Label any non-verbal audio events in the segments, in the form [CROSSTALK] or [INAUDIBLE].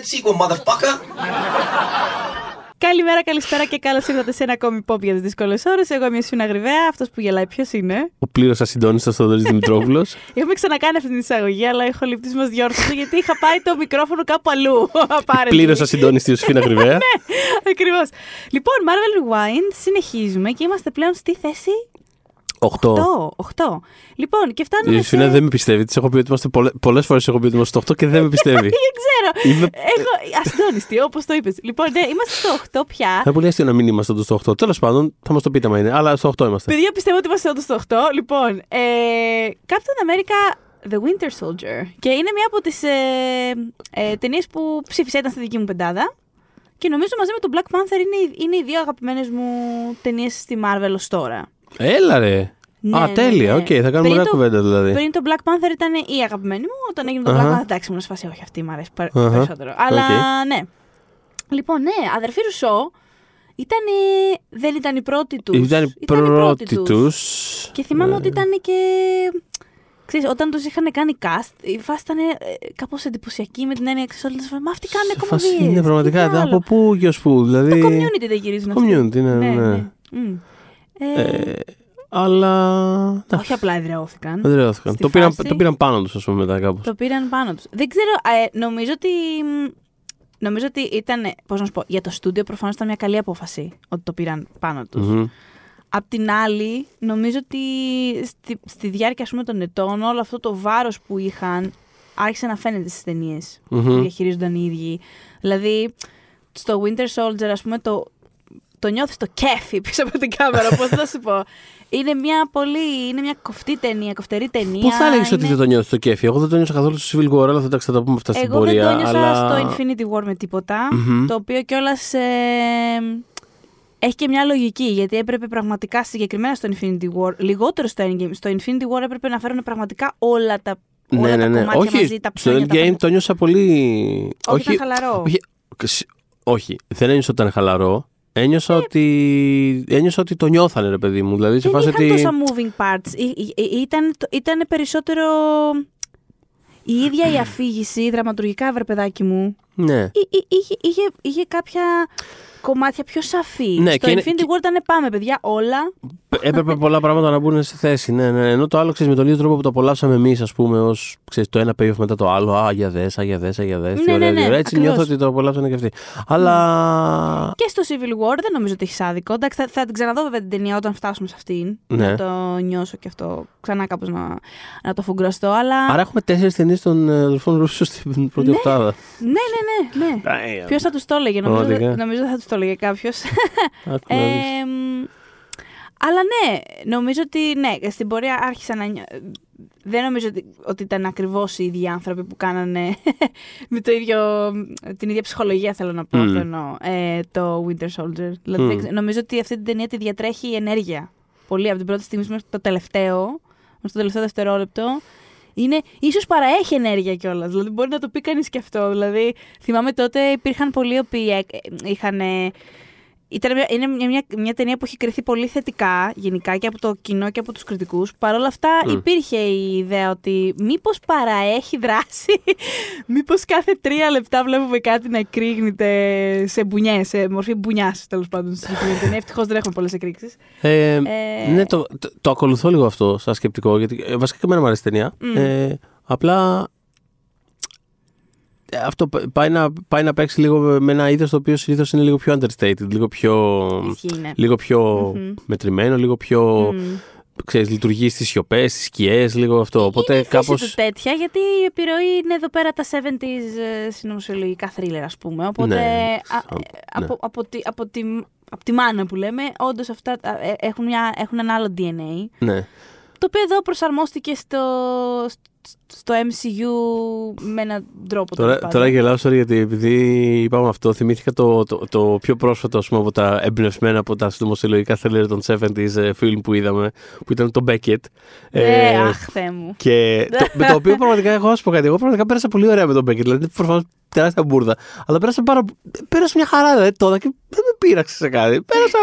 that sequel, motherfucker. Καλημέρα, καλησπέρα και καλώς ήρθατε σε ένα ακόμη pop για τις δύσκολες ώρες. Εγώ είμαι η Σιούνα Γρυβαία. Αυτός που γελάει, ποιος είναι. Ο πλήρως ασυντόνιστος Θοδωρής Δημητρόπουλος. [LAUGHS] Έχουμε ξανακάνει αυτή την εισαγωγή, αλλά η χοληπτή μας διόρθωσε γιατί είχα πάει το μικρόφωνο κάπου αλλού. [LAUGHS] Απαραίτητα. Πλήρως ασυντόνιστη Ιωσήφινα Γρυβαία. [LAUGHS] Ναι, ακριβώς. Λοιπόν, Marvel Rewind, συνεχίζουμε και είμαστε πλέον στη θέση 8. 8. 8. Λοιπόν, και Η φτάνουμε. Ιωσήφινα δεν με πιστεύει. Της έχω πει ότι είμαστε πολλές φορές έχω πει ότι είμαστε στο 8 και δεν με πιστεύει. [LAUGHS] Δεν ξέρω. Είμαι- Έχω ασυντόνιστη, όπως το είπες. Λοιπόν, ναι, είμαστε στο 8 πια. Θα πολύ αστείο να μην είμαστε όντως στο 8. Τέλος πάντων, θα μας το πείτε μα είναι. Αλλά στο 8 είμαστε. Παιδιά, πιστεύω ότι είμαστε όντως στο 8. Λοιπόν, ε, Captain America The Winter Soldier. Και είναι μία από τις ε, ε, ταινίες που ψήφισα, ήταν στη δική μου πεντάδα. Και νομίζω μαζί με τον Black Panther είναι, οι- είναι οι δύο αγαπημένες μου ταινίες στη Marvel ως τώρα. Έλα ρε. Ναι, Α, ναι, τέλεια. ναι. Οκ, θα κάνουμε Πριν ωραία το- κουβέντα δηλαδή. Πριν το Black Panther ήταν η αγαπημένη μου, όταν έγινε το Black Αχα. Panther. Εντάξει, ήμουν σε φάση, όχι αυτή μου αρέσει πε- Αχα. περισσότερο. Αλλά Οκ. ναι. Λοιπόν, ναι, αδερφή Ρουσό ήταν, δεν ήταν η πρώτη τους. Ήταν η πρώτη τους. Και θυμάμαι ότι ήταν και. Ξέρεις, όταν τους είχαν κάνει cast, η φάση ήταν ε, κάπως εντυπωσιακή με την έννοια ξέρεις, όλοι λες, Μα αυτοί κάνουν κωμωδίες. Είναι πραγματικά. τι άλλο». Από πού και ως πού. Δηλαδή. Το Community δεν γυρίζουν αυτοί. Community, ναι, ναι. Μμ. Ε, Ε, αλλά. εντάξει, όχι απλά εδραιώθηκαν. Δεν τρελάθηκαν. στη Το πήραν, φάση- το πήραν πάνω τους, ας πούμε, μετά κάπως. Το πήραν πάνω τους. Δεν ξέρω, ε, νομίζω ότι... Νομίζω ότι ήταν, πώς να σου πω, για το στούντιο προφανώς ήταν μια καλή απόφαση ότι το πήραν πάνω τους. Απ' την άλλη, νομίζω ότι στη, στη διάρκεια ας πούμε, των ετών όλο αυτό το βάρος που είχαν άρχισε να φαίνεται στις ταινίες που Μμμ. διαχειρίζονταν οι ίδιοι. Δηλαδή, στο Winter Soldier, ας πούμε, το, το νιώθεις το κέφι πίσω από την κάμερα, πώς θα σου πω. Είναι μια πολύ, είναι μια κοφτή ταινία, κοφτερή ταινία. Πού θα έλεγες ότι είναι- δεν το νιώθεις το κέφι; Εγώ δεν το νιώσα καθόλου στο Civil War, αλλά θα τα θα τα πούμε αυτά στην Εγώ πορεία. δεν το νιώσα αλλά... στο Infinity War με τίποτα. Μμμ. Το οποίο κιόλας. έχει και μια λογική. Γιατί έπρεπε πραγματικά συγκεκριμένα στο Infinity War, λιγότερο στο Endgame, στο Infinity War έπρεπε να φέρουν πραγματικά όλα τα, όλα Ναι, ναι, τα ναι. κομμάτια Όχι, μαζί, τα στο ψώνια, τα Endgame πάντα. το νιώσα πολύ. Όχι, ήταν χαλαρό. Όχι, ξ- όχι, δεν ένιωσα ότι ήταν χαλαρό. Ένιωσα, ότι, ένιωσα ότι το νιώθανε, ρε παιδί μου. Δηλαδή, σε δεν φάση είχαν ότι. τόσα moving parts. Ή- ή- ή- Ήταν, ήταν περισσότερο. Η ίδια η [CLEARS THROAT] αφήγηση, δραματουργικά, βρε παιδάκι μου, Ναι. Εί- εί- είχε, είχε, είχε κάποια κομμάτια πιο σαφή. Ναι, Στο και είναι- Infinity War ήταν πάμε, παιδιά, όλα. Έπρεπε πολλά πράγματα να μπουν σε θέση. Ναι, ναι. Ενώ το άλλο ξέρεις με τον ίδιο τρόπο που το απολαύσαμε εμείς, ας πούμε, ως το ένα payoff μετά το άλλο. Α, για δες, α, για δες, α, για δες. Ναι, ναι, ναι, Έτσι ακριβώς. νιώθω ότι το απολαύσανε και αυτοί. Αλλά. Και στο Civil War δεν νομίζω ότι έχεις άδικο. Εντάξει, θα, θα την ξαναδώ βέβαια την ταινία όταν φτάσουμε σε αυτήν. Ναι. Να το νιώσω και αυτό ξανά κάπως να, να το φουγκραστώ. Αλλά. Άρα έχουμε τέσσερις ταινίες των ε, αδελφών Ρούσου στην πρώτη Ναι. οκτάδα. Ναι, ναι, ναι. ναι. Ποιος θα τους το έλεγε, νομίζω, Πραγματικά. νομίζω θα τους το έλεγε κάποιος. Άκου να δεις. αλλά ναι, νομίζω ότι ναι, στην πορεία άρχισα να νιώ... Δεν νομίζω ότι, ότι ήταν ακριβώς οι ίδιοι άνθρωποι που κάνανε [LAUGHS] με το ίδιο, την ίδια ψυχολογία, θέλω να πω. Μμ. αυτό εννοώ, ε, το Winter Soldier. Δηλαδή, Μμ. δεν ξέ- νομίζω ότι αυτή την ταινία τη διατρέχει η ενέργεια. Πολύ από την πρώτη στιγμή μέχρι το τελευταίο, μέχρι το τελευταίο δευτερόλεπτο. Είναι, ίσως παραέχει ενέργεια κιόλας. Δηλαδή, μπορεί να το πει κανείς και αυτό. Δηλαδή, θυμάμαι τότε υπήρχαν πολλοί οι οποίοι ε, ε, είχαν. Ε, Ήταν μια, είναι μια, μια, μια ταινία που έχει κρυθεί πολύ θετικά γενικά και από το κοινό και από τους κριτικούς. Παρ' όλα αυτά Μμ. υπήρχε η ιδέα ότι μήπως παραέχει δράση, [LAUGHS] μήπως κάθε τρία λεπτά βλέπουμε κάτι να εκρήγνεται σε μπουνιές, σε μορφή μπουνιάς τέλος πάντων. στη συγκεκριμένη ταινία. Ευτυχώς δεν έχουμε πολλές εκρήξεις. Ε, Ε, Ναι, το, το, το ακολουθώ λίγο αυτό σαν σκεπτικό. Γιατί ε, βασικά και εμένα μου αρέσει η ταινία. Μμ. Ε, απλά. Ε, Αυτό πα- πάει να, πάει να παίξει λίγο με- με ένα είδος το οποίο συνήθως είναι λίγο πιο understated, λίγο πιο, Ισχύει, ναι. λίγο πιο Μμμ. μετρημένο, λίγο πιο. Μμ. Ξέρεις, λειτουργεί στις σιωπές, στις σκιές, λίγο αυτό. Οπότε είναι η φύση κάπως... του τέτοια, γιατί η επιρροή είναι εδώ πέρα τα 70s ε, συνωμοσιολογικά θρίλερ, ας πούμε. Οπότε Ναι, α, α, ε, ναι. από, από, τη, από, τη, από τη μάνα που λέμε, όντως αυτά α, ε, έχουν, μια, έχουν ένα άλλο DNA. Ναι. Το οποίο εδώ προσαρμόστηκε στο, στο MCU με έναν τρόπο. Τώρα, τέλος πάντων. τώρα γελάω, sorry, γιατί επειδή είπαμε αυτό, θυμήθηκα το, το, το πιο πρόσφατο ας πούμε, από τα εμπνευσμένα από τα συντομοσιολογικά θέλετε των 70s ε, film που είδαμε, που ήταν το Beckett. Ε, αχ, Θεέ μου. Και το, με το οποίο πραγματικά εγώ, να σου πω κάτι, εγώ πραγματικά πέρασα πολύ ωραία με τον Beckett. Δηλαδή, προφανώς τεράστια μπουρδα. Αλλά πέρασα, πάρα, πέρασα μια χαρά, δηλαδή, τώρα και δεν με πείραξε σε κάτι. Πέρασα,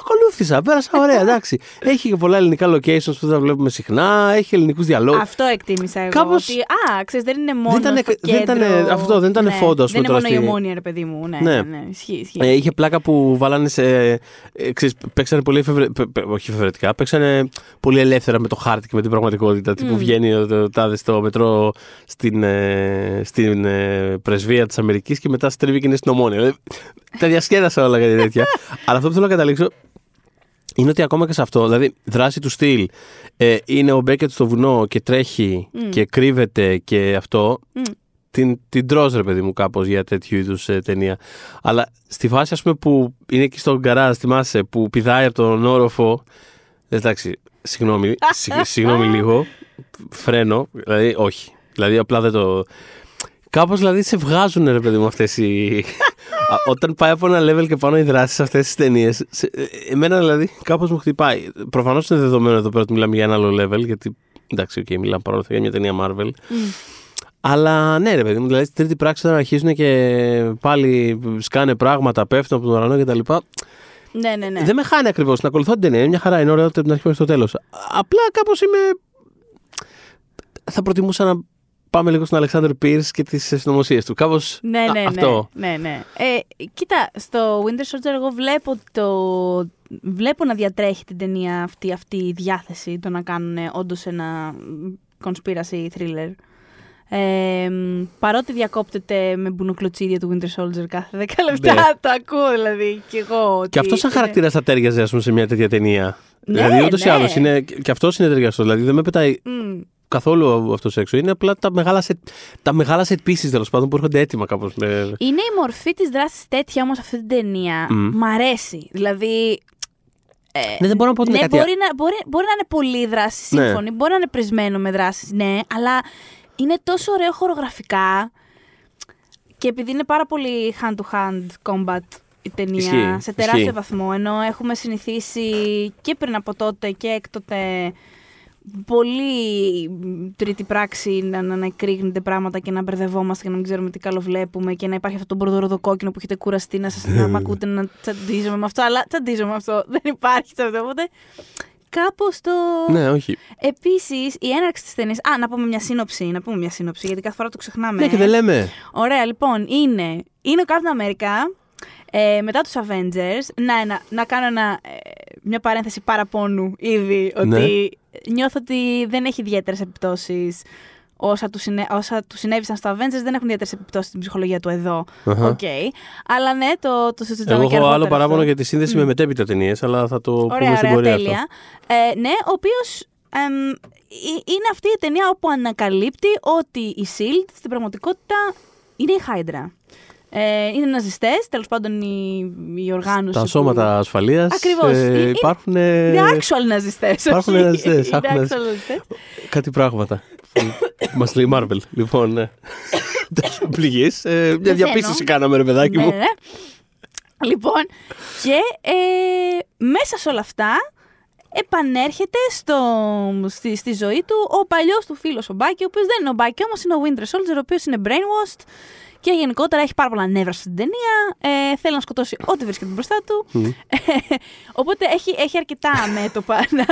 ακολούθησα, πέρασα ωραία, εντάξει. Έχει και πολλά ελληνικά locations που δεν τα βλέπουμε συχνά, έχει ελληνικούς διαλόγους. Αυτό εκτίμησα εγώ. Κάπως- Ότι, α, ξέρεις, δεν είναι μόνο. Δεν ήταν- στο δεν ήταν- κέντρο. αυτό, δεν ήταν ναι. φόντος, ας Δεν πούμε, είναι τώρα μόνο η στη- ομόνια, ρε παιδί μου. Ναι, Ναι. ναι, ναι. Ισχύει, ισχύει. Ε, είχε πλάκα που βάλανε σε. Ε, ξέρεις, παίξανε πολύ εφευρε... πε- πε- όχι εφευρετικά, παίξανε πολύ ελεύθερα με το χάρτη και με την πραγματικότητα. Τι που Μμ. βγαίνει ο, ο τάδε στο μετρό στην, ε, στην ε, πρεσβεία της Αμερικής και μετά στρίβει και είναι στην ομόνια. Δηλαδή, τα διασκέδασα όλα κάτι τέτοια. [LAUGHS] Αλλά αυτό που θέλω να καταλήξω είναι ότι ακόμα και σε αυτό, δηλαδή δράση του στυλ, ε, είναι ο Μπέκετ στο βουνό και τρέχει Μμ. και κρύβεται και αυτό. Μμ. Την, την τρως, ρε παιδί μου κάπως για τέτοιου είδους ταινία. Αλλά στη φάση ας πούμε που είναι εκεί στον γκαράζ, θυμάσαι, που πηδάει από τον όροφο. ε, Εντάξει, συγγνώμη, [LAUGHS] συγ- συγγνώμη λίγο. Φρένο, δηλαδή όχι. Δηλαδή απλά δεν το. Κάπως δηλαδή σε βγάζουν ρε παιδί μου αυτές οι. [LAUGHS] Α, Όταν πάει από ένα level και πάνω οι δράσεις σε αυτές τις ταινίες. Εμένα δηλαδή κάπως μου χτυπάει. Προφανώς είναι δεδομένο εδώ πέρα ότι μιλάμε για ένα άλλο level, γιατί εντάξει, okay, μιλάμε παρόλα αυτά για μια ταινία Marvel. Μμ. Αλλά ναι, ρε παιδί μου, δηλαδή στην τρίτη πράξη όταν αρχίζουν και πάλι σκάνε πράγματα, πέφτουν από τον ουρανό κτλ. Ναι, ναι, ναι. Δεν με χάνει ακριβώς. Να ακολουθώ την ταινία. Είναι μια χαρά, είναι ωραίο από την αρχή μέχρι το τέλος. Απλά κάπως είμαι. Θα προτιμούσα να πάμε λίγο στον Αλεξάνδρ Πίρ και τις συνωμοσίες του. Κάπως. Ναι, ναι, αυτό. ναι. ναι, ναι. Ε, κοίτα, στο Winter Soldier εγώ βλέπω, το... βλέπω να διατρέχει την ταινία αυτή, αυτή η διάθεση το να κάνουν όντως ένα conspiracy thriller. Ε, μ, παρότι διακόπτεται με μπουνοκλωτσίδια του Winter Soldier κάθε 10 λεπτά, Ναι. το ακούω δηλαδή κι εγώ. ότι Και αυτός σαν είναι- χαρακτήρας θα τέριαζε, ας πούμε, σε μια τέτοια ταινία. Ναι, δηλαδή, ούτως ή ναι. άλλως είναι. Και αυτός είναι ταιριαστός. Δηλαδή, δεν με πετάει Μμ. Καθόλου αυτός έξω. Είναι απλά τα μεγάλα set, τα μεγάλα set pieces τέλος πάντων που έρχονται έτοιμα κάπως. Με... Είναι η μορφή της δράσης τέτοια όμως αυτή την ταινία. Μμ. Μ' αρέσει. Δηλαδή... ε, Ναι, δεν μπορώ να πω ότι ναι, είναι κάτι. μπορεί, να, μπορεί, μπορεί να είναι πολύ δράση Ναι. σύμφωνη, μπορεί να είναι πρισμένο με δράσει, ναι, αλλά είναι τόσο ωραίο χορογραφικά και επειδή είναι πάρα πολύ hand-to-hand combat η ταινία Ισχύει, σε τεράστιο ισχύει. βαθμό, ενώ έχουμε συνηθίσει και πριν από τότε και έκτοτε πολύ μ, τρίτη πράξη να, να, να εκρήγνεται πράγματα και να μπερδευόμαστε και να μην ξέρουμε τι καλό βλέπουμε και να υπάρχει αυτό το μπορδοροδο κόκκινο που έχετε κουραστεί να σας να μ' [LAUGHS] ακούτε να τσαντίζομαι με αυτό, αλλά τσαντίζομαι με αυτό, [LAUGHS] δεν υπάρχει σε αυτό, οπότε κάπως το... Ναι, όχι. Επίσης, η έναρξη της ταινίας. Α, να πούμε μια σύνοψη. Να πούμε μια σύνοψη, γιατί κάθε φορά το ξεχνάμε. Ναι, και δεν λέμε. Ωραία, λοιπόν, είναι, είναι ο Captain America. Ε, μετά τους Avengers, να, να, να κάνω ένα, ε, μια παρένθεση παραπώνου ήδη, ότι Ναι. νιώθω ότι δεν έχει ιδιαίτερες επιπτώσεις όσα τους, συνέ, όσα τους συνέβησαν στο Avengers δεν έχουν ιδιαίτερες επιπτώσεις στην ψυχολογία του εδώ. Αχα. Οκ. Αλλά ναι, το, το συζητάμε Εγώ και έχω άλλο αργότερα παράπονο αυτό. για τη σύνδεση με μετέπειτα ταινίες, αλλά θα το πούμε Ωραία, στην ωραία, πορεία τέλεια. Ε, ναι, ο οποίος είναι αυτή η ταινία όπου ανακαλύπτει ότι η SHIELD στην πραγματικότητα είναι η Hydra. Ε, είναι ναζιστές, τέλος πάντων η, η οργάνωση. Τα που- σώματα ασφαλείας Ακριβώς. Είναι- υπάρχουν ε, Είναι actual ναζιστές. Υπάρχουν ναζιστές, Είναι άκου να actual δεις. ναζιστές. κάτι πράγματα. Μας λέει η Marvel. Λοιπόν, ναι. Πληγής. μια Πεθαίνω. διαπίστωση κάναμε, ρε παιδάκι ναι, μου. ναι, ναι. Λοιπόν, και ε, μέσα σε όλα αυτά επανέρχεται στο, στη, στη ζωή του ο παλιός του φίλος ο Μπάκη, ο οποίος δεν είναι ο Μπάκη, όμως είναι ο Winter Soldier, ο οποίος είναι brainwashed και γενικότερα έχει πάρα πολλά νεύρα στην ταινία, ε, θέλει να σκοτώσει ό,τι βρίσκεται μπροστά του. [LAUGHS] Οπότε έχει, έχει αρκετά μέτωπα να,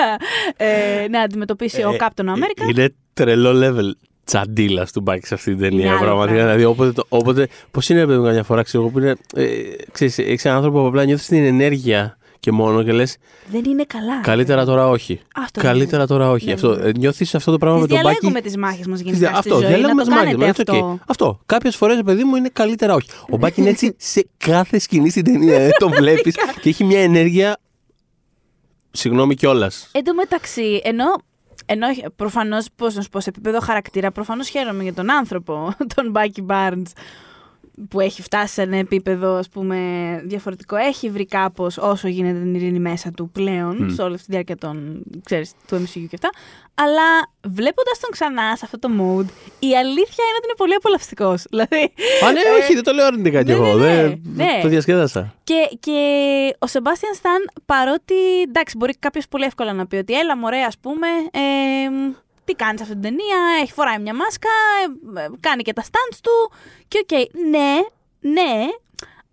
ε, να αντιμετωπίσει ο Ε, Captain America. Είναι τρελό level τσαντίλα του Μπάκη σε αυτή την Είναι ταινία. άλλο Πραγματικά. πράγμα. Δηλαδή, όποτε. το- όποτε Πώς είναι, ρε παιδί μου, καμιά φορά, ξέρω εγώ, που είναι. Ε, ξέρεις, έχεις έναν άνθρωπο που απλά νιώθεις την ενέργεια και μόνο και λες. Δεν είναι καλά. Καλύτερα τώρα όχι. Αυτό Καλύτερα τώρα όχι. Ναι, Αυτό, ναι. ε, νιώθεις αυτό το πράγμα Τις με τον Bucky; διαλέγουμε τις μάχες μας Τις γενικά δια- στη αυτό, ζωή, διαλέγουμε να το τις μάχες κάνετε μας, είναι αυτό. οκ. Αυτό. Κάποιες φορές, παιδί μου, είναι καλύτερα όχι. Ο [LAUGHS] Bucky είναι έτσι σε κάθε σκηνή στην ταινία. ε, το [LAUGHS] βλέπεις και έχει μια ενέργεια. Συγγνώμη κιόλας. Εν τω μεταξύ, ενώ, ενώ προφανώς, πώς να σου πω, σε επίπεδο χαρακτήρα, προφανώς χαίρομαι για τον άνθρωπο, [LAUGHS] τον Bucky Barnes, που έχει φτάσει σε ένα επίπεδο, ας πούμε, διαφορετικό. Έχει βρει κάπως όσο γίνεται την ειρήνη μέσα του πλέον, Μμ. σε όλη αυτή τη διάρκεια των, ξέρεις, του MCU και αυτά. Αλλά βλέποντας τον ξανά σε αυτό το mood, η αλήθεια είναι ότι είναι πολύ απολαυστικός. [LAUGHS] Δηλαδή, Α, ναι, όχι, δεν το λέω αρνητικά κι ναι, εγώ. ναι, ναι, δεν- ναι. Το διασκέδασα. Και, και ο Σεμπάστιαν Σταν, παρότι εντάξει, μπορεί κάποιος πολύ εύκολα να πει ότι έλα, μωρέ, ας πούμε, ε, τι κάνει σε αυτή την ταινία, έχει φοράει μια μάσκα, ε, ε, κάνει και τα stunts του. Και οκ, ναι, ναι,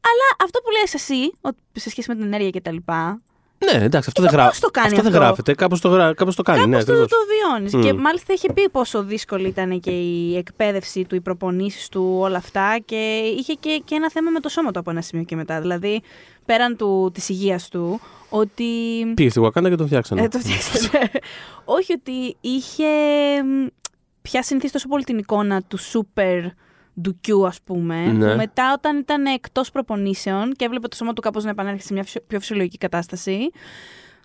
Αλλά αυτό που λες εσύ, ότι σε σχέση με την ενέργεια και τα λοιπά, Ναι, εντάξει, αυτό Ε, δεν, το γρά... πώς το κάνει αυτό δεν αυτό; γράφεται. Κάπως το, γρά... κάπως το κάνει. ναι, κάπως το, ακριβώς. το βιώνεις. Μμ. Και μάλιστα είχε πει πόσο δύσκολη ήταν και η εκπαίδευση του, οι προπονήσεις του, όλα αυτά και είχε και, και ένα θέμα με το σώμα του από ένα σημείο και μετά. Δηλαδή, πέραν του, της υγείας του, ότι... Πήγε στη Wakanda και τον φτιάξανε; Ε, το φτιάξανε. Όχι ότι είχε μ, πια συνηθίσει τόσο πολύ την εικόνα του σούπερ ντουκιού, ας πούμε. Ναι. Που μετά όταν ήταν εκτός προπονήσεων και έβλεπε το σώμα του κάπως να επανέρχεται σε μια φυσιο- πιο φυσιολογική κατάσταση,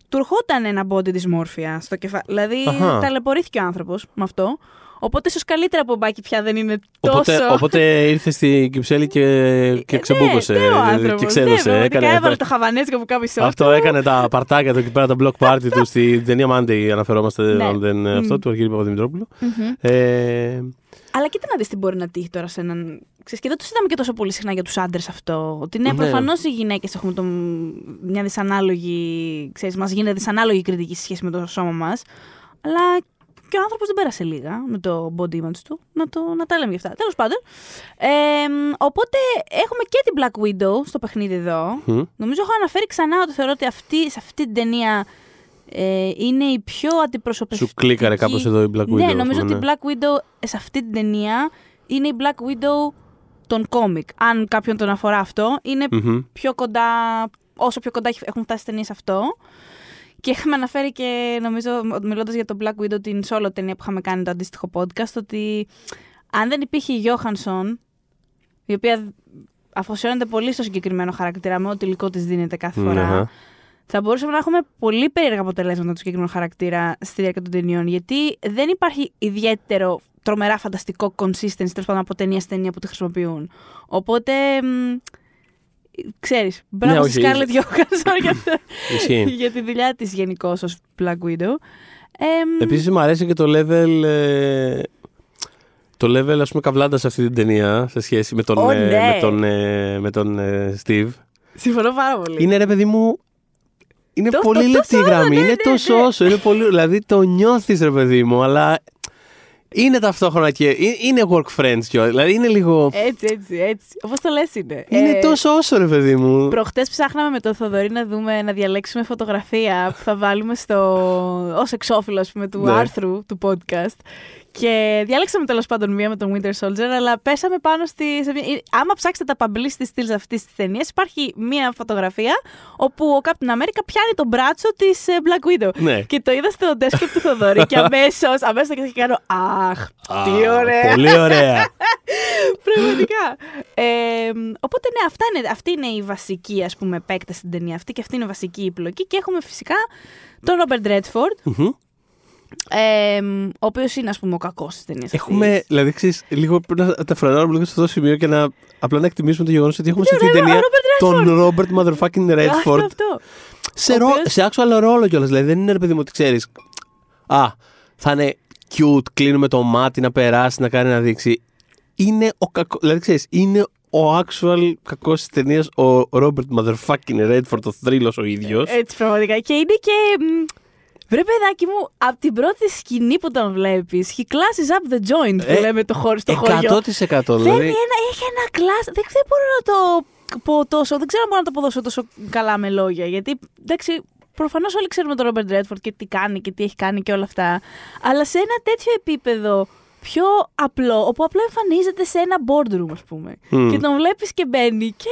του ερχόταν ένα body dysmorphia στο κεφάλι. Δηλαδή Αχα. ταλαιπωρήθηκε ο άνθρωπος με αυτό. Οπότε ίσως καλύτερα από μπάκι πια δεν είναι τόσο. Οπότε, οπότε ήρθε στην Κυψέλη και, και ξεμπούκωσε. Ναι, ναι, ο δηλαδή, άνθρωπος. και ξέδωσε. Ναι, πραγματικά έβαλε έκανε, το χαβανέτσικο που κάπου σε αυτό έκανε τα παρτάκια του εκεί πέρα, τα block party του στην [LAUGHS] ταινία Monday. Αναφερόμαστε Ναι. αν δεν, αυτό Μμ. του Αργύρι Παπαδημητρόπουλου. Μμμ. Ε, Αλλά κοίτα να δεις τι μπορεί να τύχει τώρα σε έναν. Ξέρεις, και δεν το συζητάμε και τόσο πολύ συχνά για τους άντρες αυτό. Ότι ναι, Ναι. προφανώς οι γυναίκες έχουμε το, μια δυσανάλογη. Ξέρεις, μας γίνεται δυσανάλογη κριτική σε σχέση με το σώμα μας. Αλλά και ο άνθρωπος δεν πέρασε λίγα με το body image του. Να, το, να τα λέμε γι' αυτά. Τέλος πάντων. Ε, οπότε έχουμε και την Black Widow στο παιχνίδι εδώ. μμ. Νομίζω έχω αναφέρει ξανά ότι θεωρώ ότι αυτή, σε αυτή την ταινία ε, είναι η πιο αντιπροσωπευτική. Σου κλίκαρε κάπως εδώ η Black Widow. Ναι, ας νομίζω πούμε, ότι η ναι. Black Widow ε, σε αυτή την ταινία είναι η Black Widow των κόμικ. Αν κάποιον τον αφορά αυτό, είναι Μμμ. πιο κοντά, όσο πιο κοντά έχει- έχουν φτάσει ταινίες αυτό. Και είχαμε αναφέρει και νομίζω, μιλώντας για τον Black Widow, την solo ταινία που είχαμε κάνει το αντίστοιχο podcast, ότι αν δεν υπήρχε η Johansson, η οποία αφοσιώνεται πολύ στο συγκεκριμένο χαρακτήρα, με ό,τι υλικό της δίνεται κάθε φορά, Αχα. θα μπορούσαμε να έχουμε πολύ περίεργα αποτελέσματα του συγκεκριμένου χαρακτήρα στη διάρκεια των ταινιών. Γιατί δεν υπάρχει ιδιαίτερο, τρομερά φανταστικό consistency τέλος πάντων από ταινία σε ταινία που τη χρησιμοποιούν. Οπότε. μ, Ξέρεις, μπράβο Ναι, στη όχι, Scarlett Johansson για, [COUGHS] το- Ισχύει. για τη δουλειά της γενικώ ως Black Widow. Εμ, Επίσης μου αρέσει και το level... ε, το level, ας πούμε, καβλάντας σε αυτή την ταινία σε σχέση με τον, Ω, ε, ναι. με τον, ε, με τον ε, Steve. Συμφωνώ πάρα πολύ. Είναι ρε παιδί μου. Είναι Το- πολύ το- λεπτή η τόσο γραμμή. όσο, ναι, είναι ναι, τόσο ναι. όσο. Είναι πολύ, δηλαδή το νιώθεις ρε παιδί μου, αλλά είναι ταυτόχρονα και. είναι- Είναι work friends κιόλα. Δηλαδή είναι λίγο. Έτσι, έτσι, έτσι. Όπως το λες είναι. είναι Ε, τόσο όσο ρε παιδί μου. Προχτές ψάχναμε με τον Θοδωρή να δούμε, να διαλέξουμε φωτογραφία που θα βάλουμε στο, ως εξώφυλλο ας πούμε, του Ναι. άρθρου του podcast. Και διάλεξαμε τέλος πάντων μία με τον Winter Soldier, αλλά πέσαμε πάνω στη. Σε μία... Άμα ψάξετε τα publicity stills αυτής της ταινίας, υπάρχει μία φωτογραφία όπου ο Captain America πιάνει τον μπράτσο της Black Widow. Ναι. Και το είδα στο desktop του Θοδωρή και [LAUGHS] αμέσω αμέσως το κοιτάξα και κάνω Αχ, τι Α, ωραία. Πολύ ωραία. [LAUGHS] Πραγματικά. Ε, οπότε ναι, αυτά είναι, αυτή είναι η βασική ας πούμε επέκταση στην ταινία αυτή και αυτή είναι η βασική επιλογή. Και έχουμε φυσικά τον Ρόμπερτ Ρέτφορντ, Μμμ. Ε, ο οποίος είναι ας πούμε ο κακός τη ταινία. Έχουμε, δηλαδή ξέρεις, λίγο πρέπει να τα φρενάρουμε λίγο σε αυτό το σημείο και να απλά να εκτιμήσουμε το γεγονός ότι έχουμε σε αυτή την ωραίο, ταινία Robert τον Ρόμπερτ Motherfucking Αυτό, Redford αυτό. σε, Ο ρο, οποίος- σε actual ρόλο κιόλας. Δηλαδή δεν είναι ρε παιδί μου ότι ξέρεις. Α, θα είναι cute, κλείνουμε το μάτι να περάσει, να κάνει να δείξει. Είναι ο κακό. Δηλαδή ξέρεις, είναι ο actual κακός της ταινίας ο Robert Motherfucking Redford, ο θρύλος ο ίδιος. Έτσι πραγματικά. Και είναι και. Μ, Βρε παιδάκι μου, από την πρώτη σκηνή που τον βλέπεις, he classes up the joint που Ε, λέμε το χώρο, στο χωριό. 100% Φέρνει δηλαδή. ένα, έχει ένα κλάσ. Δεν, δεν μπορώ να το πω τόσο. Δεν ξέρω αν μπορώ να το αποδώσω τόσο καλά με λόγια. Γιατί εντάξει, προφανώς όλοι ξέρουμε τον Ρόμπερτ Ρέτφορντ και τι κάνει και τι έχει κάνει και όλα αυτά. Αλλά σε ένα τέτοιο επίπεδο πιο απλό, όπου απλά εμφανίζεται σε ένα boardroom, ας πούμε. Μμ. Και τον βλέπεις και μπαίνει. Και.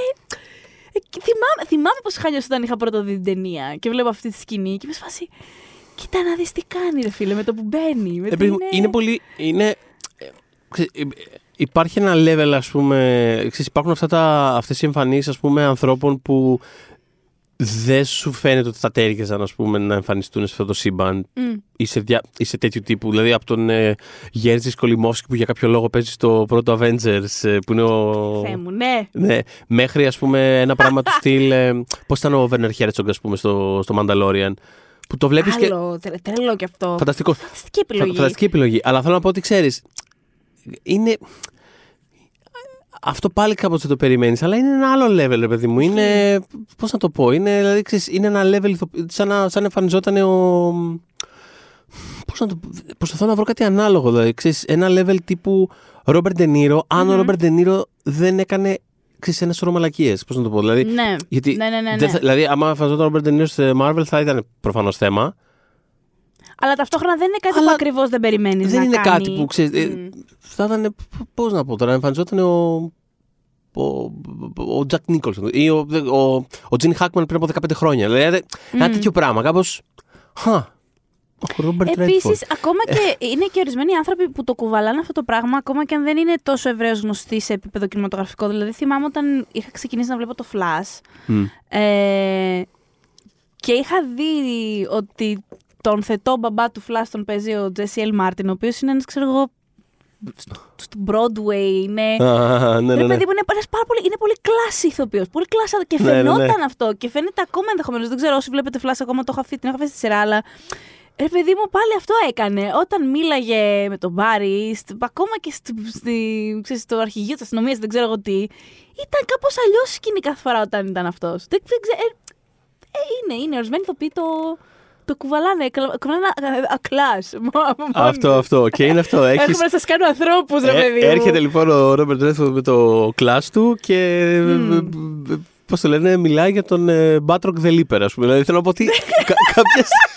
ε, και θυμάμαι, θυμάμαι πώ είχα νιώσει όταν είχα πρώτο δει την ταινία και βλέπω αυτή τη σκηνή και με σφασί. Κοίτα να δεις τι κάνει, ρε φίλε, με το που μπαίνει. Με Ε, το παιδί μου, είναι πολύ. Είναι, ε, ξε- ε, υπάρχει ένα level, ας πούμε. Ξέρεις, υπάρχουν αυτά τα, αυτές οι εμφανίσεις, ας πούμε, ανθρώπων που δεν σου φαίνεται ότι θα τέριαζαν, ας πούμε, να εμφανιστούν σε αυτό το σύμπαν Μμ. ή σε, δια, ή σε τέτοιου τύπου. Δηλαδή από τον ε, Γέρτζη Κολυμόφσκι που για κάποιο λόγο παίζει στο πρώτο Avengers, ε, που είναι ο. Θεέ μου, ναι. Ναι, μέχρι ας πούμε ένα πράγμα του [LAUGHS] στυλ. Ε, Πώς ήταν ο Βέρνερ Χέρτσογκ, ας πούμε, στο, στο Mandalorian. Που το βλέπεις και. Άλλο, τρε- τρελό κι αυτό. Φανταστικό. Φανταστική επιλογή. Φα- Φανταστική επιλογή. Αλλά θέλω να πω ότι ξέρεις. Είναι. Αυτό πάλι κάπω δεν το περιμένεις, αλλά είναι ένα άλλο level, ρε παιδί μου. Είναι. Πώς να το πω, είναι, δηλαδή, ξέρεις, είναι ένα level ηθο- σαν να, σαν να εμφανιζόταν ο. Πώς να το πω, Προσπαθώ να βρω κάτι ανάλογο. Δηλαδή, ξέρεις, ένα level τύπου Ρόμπερτ Ντενίρο, αν ο Μμμ. Ρόμπερτ Ντενίρο δεν έκανε ξέρεις, ένας σωρό μαλακίε. Πώς να το πω. Δηλαδή, Ναι. γιατί ναι, ναι, ναι, δεν ναι. θα- δηλαδή, άμα φαζόταν ο Robert De Niro σε Marvel, θα ήταν προφανώς θέμα. Αλλά ταυτόχρα δεν είναι κάτι Αλλά που ακριβώς δεν περιμένεις δεν να είναι κάνει. κάτι που ξέρεις. Μμ. θα ήταν. Πώς να πω τώρα, εμφανιζόταν ο. Ο, ο Τζακ Νίκολσον ή ο, ο, ο Τζιν Χάκμαν πριν από 15 χρόνια. Δηλαδή, ένα Μμ. τέτοιο πράγμα. Κάπως. Χα. Ο Ρόμπερτ Επίσης, ακόμα και [LAUGHS] είναι και ορισμένοι άνθρωποι που το κουβαλάνε αυτό το πράγμα, ακόμα και αν δεν είναι τόσο ευρέως γνωστοί σε επίπεδο κινηματογραφικό. Δηλαδή, θυμάμαι όταν είχα ξεκινήσει να βλέπω το Flash ε, και είχα δει ότι τον θετό μπαμπά του Flash τον παίζει ο Jesse L. Martin, ο οποίος είναι ένας, ξέρω εγώ, στο- στο Broadway, είναι. ναι, Ρε ναι, ναι. παιδί μου, είναι, ένας πάρα πολύ, είναι πολύ class ηθοποιός. Πολύ class και Ναι, ναι, ναι. φαινόταν αυτό. Και φαίνεται ακόμα ενδεχομένως. Δεν ξέρω όσοι βλέπετε Flash ακόμα το έχω αφήσει, την έχω αφήσει στη σειρά, αλλά. Ρε παιδί μου, πάλι αυτό έκανε. Όταν μίλαγε με τον Μπάρι, στ- ακόμα και στη, στη, ξέρεις, στο αρχηγείο της αστυνομίας, δεν ξέρω εγώ τι, ήταν κάπως αλλιώς σκηνή κάθε φορά όταν ήταν αυτός. Δεν, δεν ξέρω. Ε, ε, είναι, είναι. Ορισμένοι ηθοποιοί το, το κουβαλάνε. κλα- Κουβαλάνε ακλά. [LAUGHS] Αυτό, αυτό. Και είναι αυτό. [LAUGHS] Έχεις, Έρχομαι να σας κάνω ανθρώπους, ρε Ε, παιδί μου. έρχεται λοιπόν ο Ρόμπερτ Ρέθφορντ με το κλάς του και. Πώς το λένε, μιλάει για τον ε, Μπάτροκ The Leaper, ας πούμε. Δηλαδή θέλω να πω ότι [LAUGHS] κα- κάποια, σ-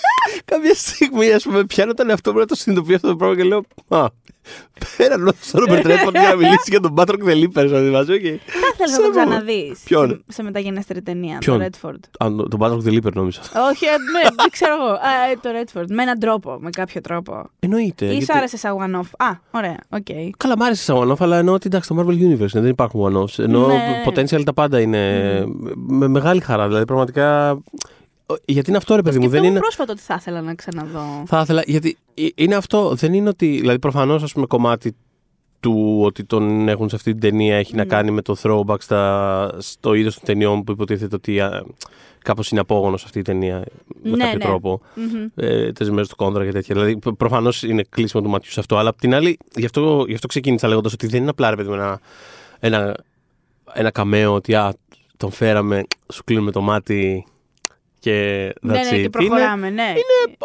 κάποια στιγμή, ας πούμε, πιάνω τον εαυτό μου να το συνειδητοποιήσω αυτό το πράγμα και λέω. Α, παίρναν όλο στον Robert Redford για να μιλήσει για τον Batroc the Leaper, σα διαβάζω. Και... Θα ήθελα να το ξαναδείς. Ποιον; Σε, σε μεταγενέστερη ταινία. Ποιον; Το Redford. Α, τον Batroc the Leaper νόμιζα. Όχι, ε, ναι, δεν ξέρω εγώ. Α, ε, το Redford. Με έναν τρόπο, με κάποιο τρόπο. Εννοείται. Ή γιατί- σ' άρεσε σαν one-off. Α, ωραία, οκ. Καλά, μ' άρεσε σαν one-off, αλλά εννοώ ότι εντάξει, το Marvel Universe δεν υπάρχουν one-offs. Ενώ Ναι. potential τα πάντα είναι με μεγάλη χαρά. Δηλαδή, πραγματικά. Γιατί είναι αυτό, ρε παιδί μου, δεν Σκεφτόμουν είναι. πρόσφατα ότι θα ήθελα να ξαναδώ. Θα ήθελα, γιατί ε, είναι αυτό, δεν είναι ότι. Δηλαδή, προφανώς, ας πούμε, κομμάτι του ότι τον έχουν σε αυτή την ταινία έχει να Ναι. κάνει με το throwback στα, στο είδος των ταινιών που υποτίθεται ότι κάπως είναι απόγονος αυτή η ταινία με Ναι, κάποιο ναι. τρόπο. Μμμ. Ε, Τέσσερι μέρες του κόντρα και τέτοια. Δηλαδή, προφανώς είναι κλείσιμο του ματιού σε αυτό. Αλλά απ' την άλλη, γι' αυτό, γι αυτό ξεκίνησα λέγοντας ότι δεν είναι απλά ρε παιδί μου, ένα, ένα, ένα καμαίο ότι α, τον φέραμε, σου κλείνουμε το μάτι και that's Ναι, ναι, it. και Είναι- προχωράμε, ναι. είναι,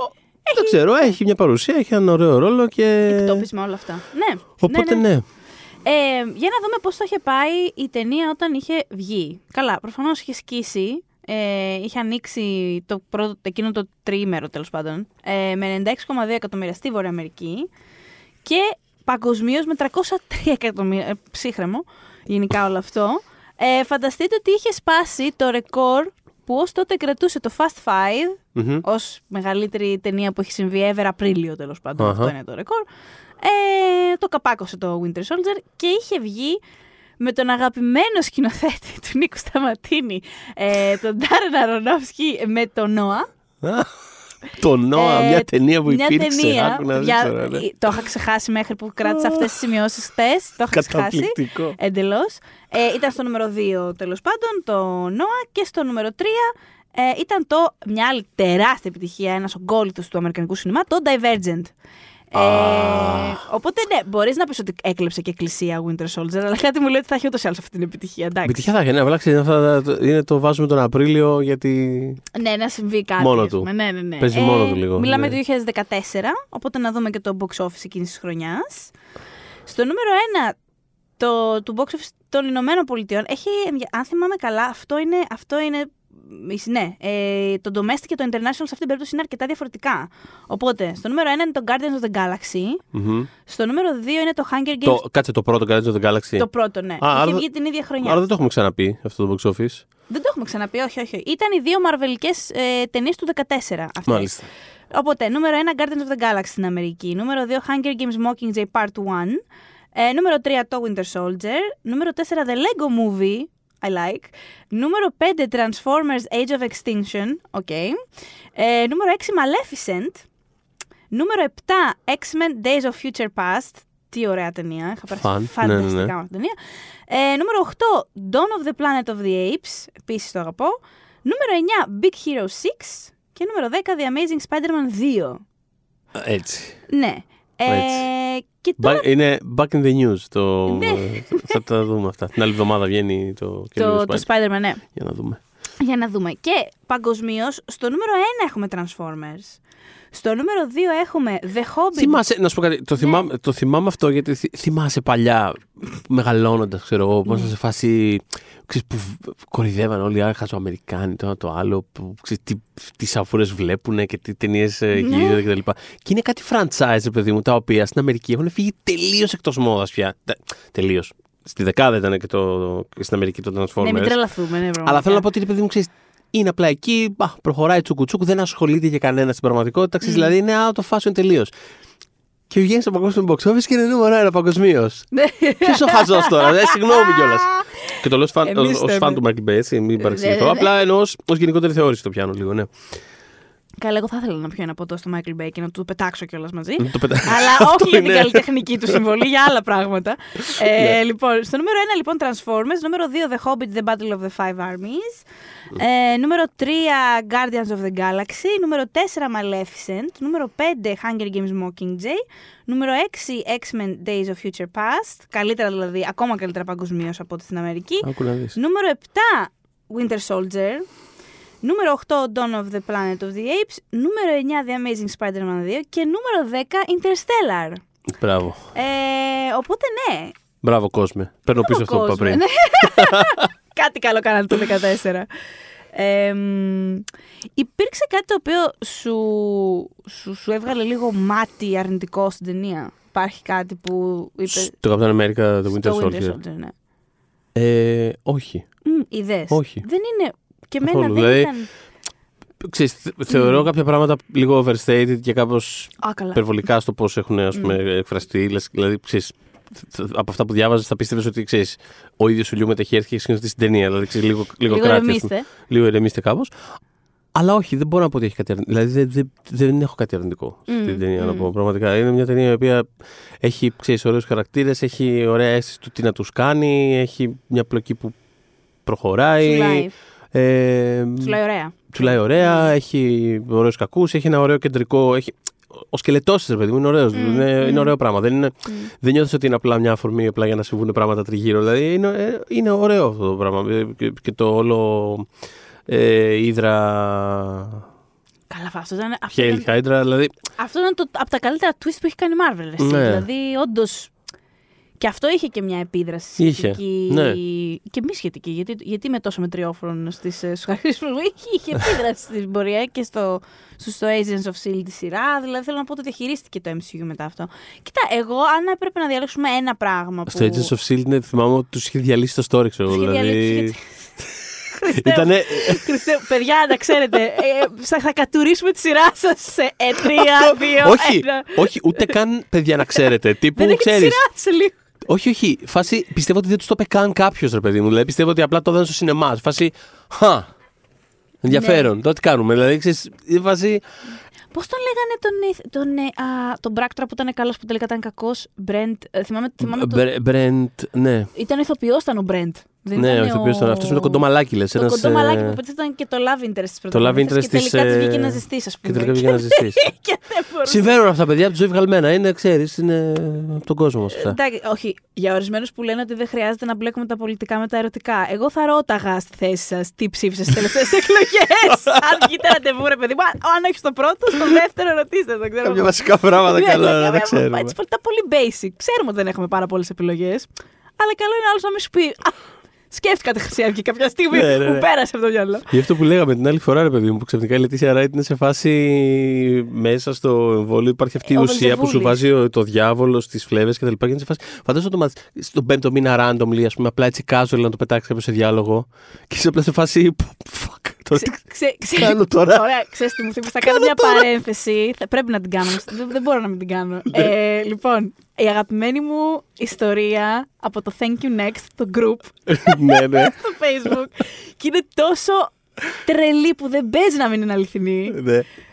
δεν ξέρω, έχει μια παρουσία, έχει έναν ωραίο ρόλο και. Εκτόπισμα όλα αυτά. Ναι. Οπότε ναι, ναι. ναι. Ε, για να δούμε πώς το είχε πάει η ταινία όταν είχε βγει. Καλά, προφανώς είχε σκίσει. Ε, είχε ανοίξει το πρώτο, εκείνο το τριήμερο τέλος πάντων ε, με 96,2 εκατομμύρια στη Βόρεια Αμερική και παγκοσμίως με 303 εκατομμύρια, ε, ψύχρεμο γενικά όλο αυτό. Ε, φανταστείτε ότι είχε σπάσει το ρεκόρ που ως τότε κρατούσε το Fast Five Μμμ. ως μεγαλύτερη ταινία που έχει συμβεί ever Απρίλιο τέλος πάντων. Αχα. Αυτό είναι το ρεκόρ. Ε, το καπάκωσε το Winter Soldier και είχε βγει με τον αγαπημένο σκηνοθέτη του Νίκου Σταματίνη, ε, τον Ντάρεν Αρονόφσκι, με τον Νόα. [LAUGHS] Το Νόα, Ε, μια ταινία που μια υπήρξε. ταινία, άκου να δεις για- τώρα, ναι. Το είχα ξεχάσει μέχρι που κράτησα αυτές τις σημειώσεις χθες. Το είχα ξεχάσει. Καταπληκτικό. Εντελώς. Ε, ήταν στο νούμερο 2 τέλος πάντων το Νόα και στο νούμερο 3 ε, ήταν το μια άλλη τεράστια επιτυχία, ένας ογκόλυθο του Αμερικανικού σινεμά, το Divergent. Ε, οπότε ναι, μπορείς να πεις ότι έκλεψε και εκκλησία Winter Soldier, αλλά κάτι μου λέει ότι θα έχει ούτως ή άλλως αυτή την επιτυχία. Εντάξει. Επιτυχία θα έχει, ναι, αλλά ξέρεις, αυτά τα- είναι το βάζουμε τον Απρίλιο γιατί. Ναι, να συμβεί κάτι. Μόνο ας του. πούμε. Ναι, ναι, ναι. Παίζει μόνο του λίγο, Μιλάμε ναι. το 2014, οπότε να δούμε και το box office εκείνης της χρονιάς. Στο νούμερο 1 το, του box office των Ηνωμένων Πολιτειών έχει, ενδια- αν θυμάμαι καλά, αυτό είναι, αυτό είναι ναι, ε, το domestic και το international σε αυτή την περίπτωση είναι αρκετά διαφορετικά. Οπότε, στο νούμερο 1 είναι το Guardians of the Galaxy. Μμμ. Στο νούμερο 2 είναι το Hunger Games. Το, κάτσε το πρώτο Guardians of the Galaxy. Το πρώτο, ναι. άρα Είχε δεν- βγει την ίδια χρονιά. Άρα δεν το έχουμε ξαναπεί αυτό το box office. Δεν το έχουμε ξαναπεί, όχι, όχι. Ήταν οι δύο μαρβελικές ε, ταινίες του 14 αυτές. Μάλιστα. Οπότε, νούμερο 1 Guardians of the Galaxy στην Αμερική. Νούμερο 2 Hunger Games Mockingjay Part 1. Ε, νούμερο 3 το Winter Soldier. Νούμερο 4 The Lego Movie. I like. Νούμερο 5 Transformers Age of Extinction. OK. Ε, νούμερο 6 Maleficent. Νούμερο 7 X-Men Days of Future Past. Τι ωραία ταινία. Είχα περάσει Φαν. φανταστικά Ναι, ναι, ναι. με αυτή την ταινία. Ε, νούμερο 8 Dawn of the Planet of the Apes. Επίσης το αγαπώ. Νούμερο 9 Big Hero 6. Και νούμερο 10 The Amazing Spider-Man 2. Έτσι. Ναι. Ε, Έτσι. Και τώρα Back- είναι back in the news. Το... Ναι. θα τα δούμε αυτά. Την άλλη εβδομάδα βγαίνει το το, καινούριο το Spider. Spider-Man, ναι. Για να δούμε. [LAUGHS] Για να δούμε. Και παγκοσμίως, στο νούμερο 1 έχουμε Transformers. Στο νούμερο 2 έχουμε The Hobbit. Θυμάσαι, να σου πω κάτι, το, θυμάμαι, το θυμάμαι αυτό γιατί θυ- θυμάσαι παλιά, μεγαλώνοντας, ξέρω εγώ, πώ σε φάση. Ξέρεις, που κορυδεύαν όλοι οι άλλοι χαζοαμερικάνοι, το ένα το άλλο, που ξέρεις, τι, τι σαφούρε βλέπουν και τι ταινίες Ναι. γυρίζονται κτλ. Και είναι κάτι franchise, ρε παιδί μου, τα οποία στην Αμερική έχουν φύγει τελείως εκτός μόδας πια. Τελείως. Στη δεκάδα ήταν και, το, και στην Αμερική το Transformers. Ναι, μην τρελαθούμε, ναι, πραγματικά. Αλλά θέλω να πω ότι ρε παιδί μου, ξέρεις, είναι απλά εκεί, α, προχωράει τσουκουτσούκ, δεν ασχολείται και κανένα στην πραγματικότητα. Ξέρεις, Δηλαδή είναι out of fashion τελείως. Και βγαίνει στο παγκόσμιο box office και είναι νούμερο ένα παγκοσμίως. Ναι. Ποιος ο χαζός τώρα, ε, συγγνώμη κιόλας. Και το λέω ως φαν- Εμείς ως- ως θέμε. φαν του Michael Bay, έτσι, μην ναι, παρεξηγηθώ. ναι. Απλά εννοώ ως γενικότερη θεώρηση το πιάνω λίγο, ναι. Καλά, εγώ θα ήθελα να πιω ένα ποτό στο Michael Bay και να του το πετάξω κιόλας μαζί. Το πετα- Αλλά Αυτό όχι για την είναι. καλλιτεχνική του συμβολή, για άλλα πράγματα. ε, Ναι. λοιπόν, στο νούμερο 1 λοιπόν Transformers, νούμερο 2 The Hobbit, The Battle of the Five Armies, ε, νούμερο 3 Guardians of the Galaxy, νούμερο 4 Maleficent, νούμερο 5 Hunger Games Mockingjay, νούμερο 6 X-Men Days of Future Past, καλύτερα δηλαδή, ακόμα καλύτερα παγκοσμίως από ό,τι στην Αμερική. Άκου να δεις. Νούμερο 7 Winter Soldier. Νούμερο 8 Dawn of the Planet of the Apes. Νούμερο 9 The Amazing Spider-Man 2. Και νούμερο 10 Interstellar. Μπράβο. Ε, οπότε ναι. Μπράβο, κόσμε. Παίρνω πίσω αυτό που είπα Κόσμο, πριν. ναι. [LAUGHS] Κάτι καλό κάνατε το 14. Ε, μ, υπήρξε κάτι το οποίο σου, σου, σου έβγαλε λίγο μάτι αρνητικό στην ταινία; Υπάρχει κάτι που είπε. Το Captain America, το Winter στο Winter Soldier. Soldier, ναι. Ε, όχι. Μ, είδες. Όχι. Δεν είναι. Και εμένα Καθόλου. δεν Δηλαδή, ήταν. Ξέρεις, θε- θεωρώ κάποια πράγματα λίγο overstated και κάπως Α, καλά. υπερβολικά στο πώς έχουν ας πούμε, εκφραστεί. Λες, Δηλαδή, ξέρεις, θ- από αυτά που διάβαζες θα πίστευες ότι ξέρεις, ο ίδιος ο Λιού μεταχείρισε και έχει σκηνοθετήσει την ταινία. Δηλαδή, ξέρεις, λίγο, λίγο, Λίγο κράτη, ας ηρεμήστε. πούμε. λίγο ηρεμήστε κάπως. Αλλά όχι, δεν μπορώ να πω ότι έχει κάτι αρνητικό. Δηλαδή δεν, δεν, δεν έχω κάτι αρνητικό στην Μμ, ταινία, να μμ. πω. Πραγματικά είναι μια ταινία η οποία έχει ξέρεις, ωραίους χαρακτήρες, έχει ωραία αίσθηση του τι να τους κάνει, έχει μια πλοκή που προχωράει. Τσουλάει. Ε, Τσουλάει ωραία. Τσουλάει ωραία, έχει ωραίους κακούς, έχει ένα ωραίο κεντρικό. Έχει... Ο σκελετός τη, ρε παιδί μου, είναι ωραίος. Μμ, είναι, μμ. είναι ωραίο πράγμα. Δεν, είναι, δεν νιώθω ότι είναι απλά μια αφορμή απλά για να συμβούν πράγματα τριγύρω. Δηλαδή είναι, ε, είναι ωραίο αυτό το πράγμα. Ε, Και, και το όλο ε, Ήδρα. Καλά, αυτό ήταν. Αυτό Χέιλ ήταν, Χάιντρα, δηλαδή. αυτό ήταν το, από τα καλύτερα twist που έχει κάνει η Marvel. Εσύ. Ναι. Δηλαδή, όντως. Και αυτό είχε και μια επίδραση Είχε, σχετική. ναι. Και μη σχετική. Γιατί, γιατί είμαι τόσο μετριόφρον στις, ε, στους χαρακτήρες μου. Είχε, είχε επίδραση στην πορεία και στο, στο, στο Agents of S.H.I.E.L.D. τη σειρά. Δηλαδή, θέλω να πω ότι διαχειρίστηκε το MCU μετά αυτό. Κοίτα, εγώ αν έπρεπε να διαλέξουμε ένα πράγμα. Που... Στο Agents of Shield είναι, θυμάμαι ότι τους είχε διαλύσει το story, ξέρω εγώ. Τους είχε Δηλαδή. διαλύσει, Χριστέ μου. [LAUGHS] Ήτανε. Χριστέ, παιδιά, να ξέρετε, ε, θα, θα κατουρίσουμε τη σειρά σας σε ε, 3, 2, όχι, 1. όχι, ούτε καν παιδιά να ξέρετε. [LAUGHS] Δεν Τύπου έχει τη ξέρεις. σειρά σε λίγο. Όχι, όχι. Φάση, πιστεύω ότι δεν τους το είπε καν κάποιος, ρε παιδί μου. Δηλαδή, πιστεύω ότι απλά το έδωσαν στο σινεμά. Φάση, χα. Ενδιαφέρον. Τώρα τι κάνουμε. Δηλαδή, ξέρεις, η φάση. Πώς τον λέγανε τον, ηθ- τον, ε, α, τον πράκτορα που ήταν καλός που τελικά ήταν κακός, Μπρεντ. ε, θυμάμαι, θυμάμαι το, Μπρε- Μπρεντ, ναι. ήταν ηθοποιός ήταν ο Μπρεντ. Δεν Ναι, ήταν ο ηθοποιό ήταν αυτός με το κοντό μαλάκι, λες. Το κοντό μαλάκι που πέτυχε ήταν και το love interest της Το love πρωταγωνίστας interest Και τελικά της, της βγήκε ε, να ζεστεί, ας Και πούμε. τελικά βγήκε να ζεστεί. [LAUGHS] και δεν μπορούσε. Συμβαίνουν αυτά, παιδιά, από τη ζωή βγαλμένα. Είναι, ξέρεις, είναι από τον κόσμο μας αυτά. Εντάξει, όχι. Για ορισμένους που λένε ότι δεν χρειάζεται να μπλέκουμε τα πολιτικά με τα ερωτικά. Εγώ θα ρώταγα στη θέση σας τι ψήφισε στις τελευταίες [LAUGHS] εκλογές. αν βγείτε ραντεβού, ρε παιδί μου. Αν- Αν όχι στο πρώτο, στο δεύτερο ρωτήστε. Δεν ξέρω. Κάποια βασικά πράγματα Ναι, καλά ναι, να τα ναι, ξέρουμε. έτσι, Τα πολύ basic. Ξέρουμε ότι δεν έχουμε πάρα πολλές επιλογές. Αλλά καλό είναι άλλος να μην σου πει. «Α, Σκέφτηκα τη Χρυσή Αυγή κάποια στιγμή Ναι, ναι, που ναι. πέρασε από το μυαλό. Γι' αυτό που λέγαμε την άλλη φορά, ρε παιδί μου, που ξαφνικά η Λετήσια Ράιτ είναι σε φάση μέσα στο εμβόλιο. Υπάρχει αυτή η Ο ουσία που σου Βελζεβούλης. βάζει ο- το διάβολο στις φλέβες και τα λοιπά. Και είναι σε φάση. Φαντάζομαι το μαθ- στον πέμπτο μήνα randomly, ας πούμε, απλά έτσι casual να το πετάξεις κάποιος σε διάλογο. Και είσαι απλά σε φάση. Fuck. Τώρα τι Ξε- ξε- κάνω τώρα; Ωραία, ξέρεις τι μου θύμισε. Θα κάνω μια παρένθεση. Θα, πρέπει να την κάνω. [LAUGHS] δεν, δεν μπορώ να μην την κάνω. Ναι. ε, λοιπόν, η αγαπημένη μου ιστορία από το Thank You Next, το group [LAUGHS] ναι, ναι. στο Facebook. και είναι τόσο τρελή που δεν παίζει να μην είναι αληθινή.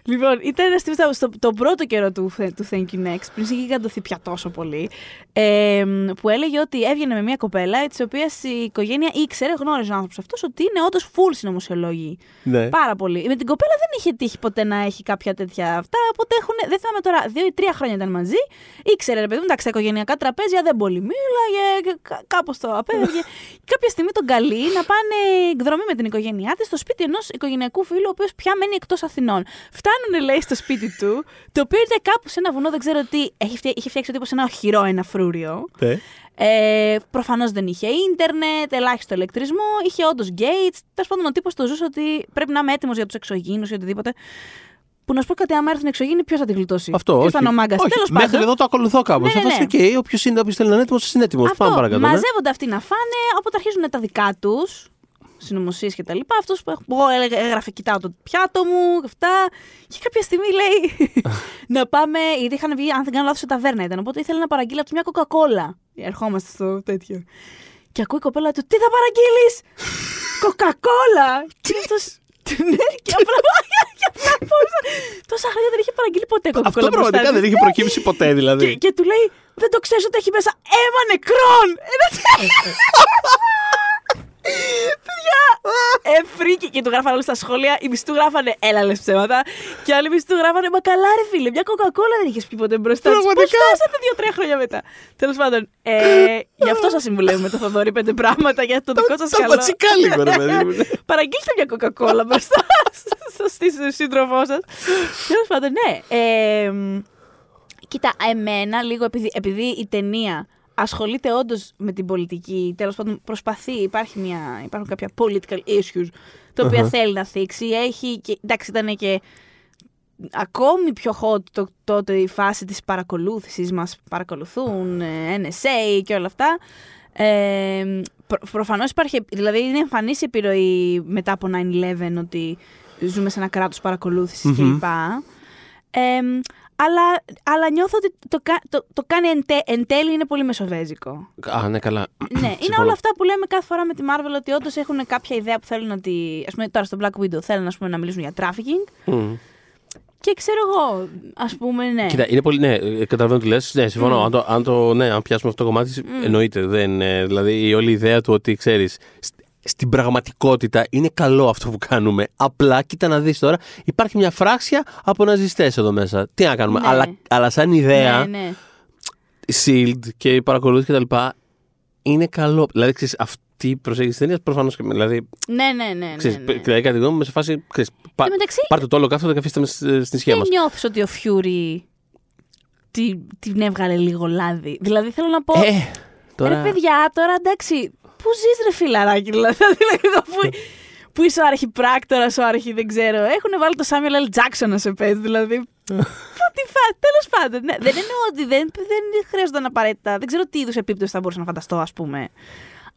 Ναι. Λοιπόν, ήταν ένας τύπος στο το πρώτο καιρό του, του Thank You Next, πριν είχε γαντωθεί πια τόσο πολύ, ε, που έλεγε ότι έβγαινε με μια κοπέλα, της οποίας η οικογένεια ήξερε, γνώριζε ο άνθρωπος αυτός, ότι είναι όντως full συνωμοσιολόγοι. Ναι. Πάρα πολύ. Με την κοπέλα δεν είχε τύχει ποτέ να έχει κάποια τέτοια αυτά. Οπότε έχουν, δεν θυμάμαι τώρα, δύο ή τρία χρόνια ήταν μαζί. Ήξερε, ρε παιδί μου, εντάξει, τα οικογενειακά τραπέζια δεν πολύ μίλαγε, κάπως το απέφευγε. [LAUGHS] κάποια στιγμή τον καλεί να πάνε εκδρομή με την οικογένειά της στο σπίτι ενός οικογενειακού φίλου, ο οποίος πια μένει εκτός Αθηνών. Φτάνουν, λέει, στο σπίτι του, το οποίο είναι κάπου σε ένα βουνό, δεν ξέρω τι. Έχει φτιάξει, είχε φτιάξει τύπο σε ένα οχυρό, ένα φρούριο. Ναι. Ε, Προφανώς δεν είχε ίντερνετ, ελάχιστο ηλεκτρισμό, είχε όντως gates. Τέλος πάντων, ο τύπος το ζούσε ότι πρέπει να είμαι έτοιμος για τους εξωγήνους ή οτιδήποτε. Που να σου πω κάτι, άμα έρθουν εξωγήινοι, ποιος θα την γλιτώσει; Αυτό. Ποιος όχι. θα είναι ο μάγκας; Όχι, Τέλος Μέχρι πάντων. εδώ το ακολουθώ κάπως. Ναι, ναι, Αυτό ναι. είναι οκ. Όποιο είναι, όποιος θέλει να είναι έτοιμος, είναι έτοιμος. Αυτό. Πάμε παρακάτω. ναι. Μαζεύονται αυτοί να φάνε, οπότε αρχίζουν τα δικά τους, συνωμοσίες και τα λοιπά. Αυτός που έχω- εγώ έλεγα- έγραφε, κοιτάω το πιάτο μου και αυτά. Και κάποια στιγμή λέει [LAUGHS] να πάμε, γιατί είχαν βγει, αν δεν κάνω λάθος, σε ταβέρνα ήταν. Οπότε ήθελε να παραγγείλει από τη μια κοκακόλα. Ερχόμαστε στο τέτοιο. Και ακούει η κοπέλα του, τι θα παραγγείλεις! [LAUGHS] Κοκακόλα! Και αυτός, [LAUGHS] ναι, και απλά, και απλά πώς, τόσα χρόνια δεν είχε παραγγείλει ποτέ κοκακόλα. Αυτό πραγματικά μπροστά δεν του. είχε προκύψει ποτέ Και, δηλαδή. και του λέει, δεν το ξέρεις ότι έχει μέσα αίμα νεκρών. Ένα Παιδιά, ε, φρίκι. Και του γράφανε όλοι στα σχόλια. Οι μισοί του γράφανε, έλα λες ψέματα. Και άλλοι μισοί του γράφανε, μα καλά ρε φίλε, μια κοκακόλα δεν είχες πει ποτέ μπροστά του. Πώς Πραγματικά. φτάσατε δύο-τρία χρόνια μετά; Τέλος πάντων, ε, γι' αυτό σας συμβουλεύουμε το Θοδωρή πέντε πράγματα για το δικό σας Τα καλό. βασικά λίγο, ρε παιδί μου. ναι. [LAUGHS] Παραγγείλτε μια κοκακόλα μπροστά στο στη- σύντροφό σας. Τέλος πάντων, ναι. Ε, μ, κοίτα, εμένα λίγο επειδή, επειδή η ταινία ασχολείται όντως με την πολιτική, τέλος πάντων προσπαθεί, υπάρχει μια, υπάρχουν κάποια political issues τα οποία Αχα. θέλει να θίξει. Έχει και, εντάξει, ήταν και ακόμη πιο hot το, τότε η φάση της παρακολούθησης μας παρακολουθούν ε, NSA και όλα αυτά ε, προ, προφανώς υπάρχει δηλαδή είναι εμφανής η επιρροή μετά από 9-11 ότι ζούμε σε ένα κράτος παρακολούθησης Μμμ. κλπ ε, αλλά, αλλά νιώθω ότι το, κα- το, το κάνει εν, τε- εν τέλει είναι πολύ μεσοβέζικο. Α, ναι, καλά. Ναι, είναι Συμφωνώ. όλα αυτά που λέμε κάθε φορά με τη Marvel ότι όντως έχουν κάποια ιδέα που θέλουν να τη. Α πούμε, τώρα στο Black Widow θέλουν ας πούμε, να μιλήσουν για trafficking. Μμ. Και ξέρω εγώ, ας πούμε, ναι. Κοίτα, είναι πολύ. Ναι, ε, καταλαβαίνω τι λες. Ναι, συμφωνώ. Μμ. Αν, το, αν, το, ναι, αν πιάσουμε αυτό το κομμάτι, εννοείται. Δεν, ε, δηλαδή, η όλη ιδέα του ότι ξέρεις. Στην πραγματικότητα είναι καλό αυτό που κάνουμε. Απλά, κοίτα να δεις τώρα, υπάρχει μια φράξια από ναζιστές εδώ μέσα. Τι να κάνουμε. Ναι. Αλλά, αλλά σαν ιδέα, Ναι, ναι. η Shield και η παρακολούθηση κτλ. είναι καλό. Δηλαδή, ξέρεις, αυτή η προσέγγιση της ταινίας προφανώς. Δηλαδή, Ναι, ναι, ναι. ναι, ξέρεις, ναι. δηλαδή, κατά τη γνώμη μου, σε φάση. Ξέρεις, πα, Και μεταξύ, πάρτε το όλο κάθετο και αφήστε με στη- στην ισχύα δεν μας. νιώθεις ότι ο Fury τη- την έβγαλε λίγο λάδι; Δηλαδή θέλω να πω. Ε, τώρα. Ρε παιδιά, τώρα εντάξει. Πού ζεις, ρε φιλαράκι, δηλαδή. δηλαδή εδώ που, που είσαι ο αρχιπράκτορας, ο αρχι δεν ξέρω. Έχουν βάλει το Samuel L. Jackson να σε παίζει, δηλαδή. Πού τι φά, τέλος πάντων. Ναι, δεν εννοώ ότι δεν, δεν χρειάζονταν απαραίτητα. Δεν ξέρω τι είδους επίπτωση θα μπορούσα να φανταστώ, ας πούμε.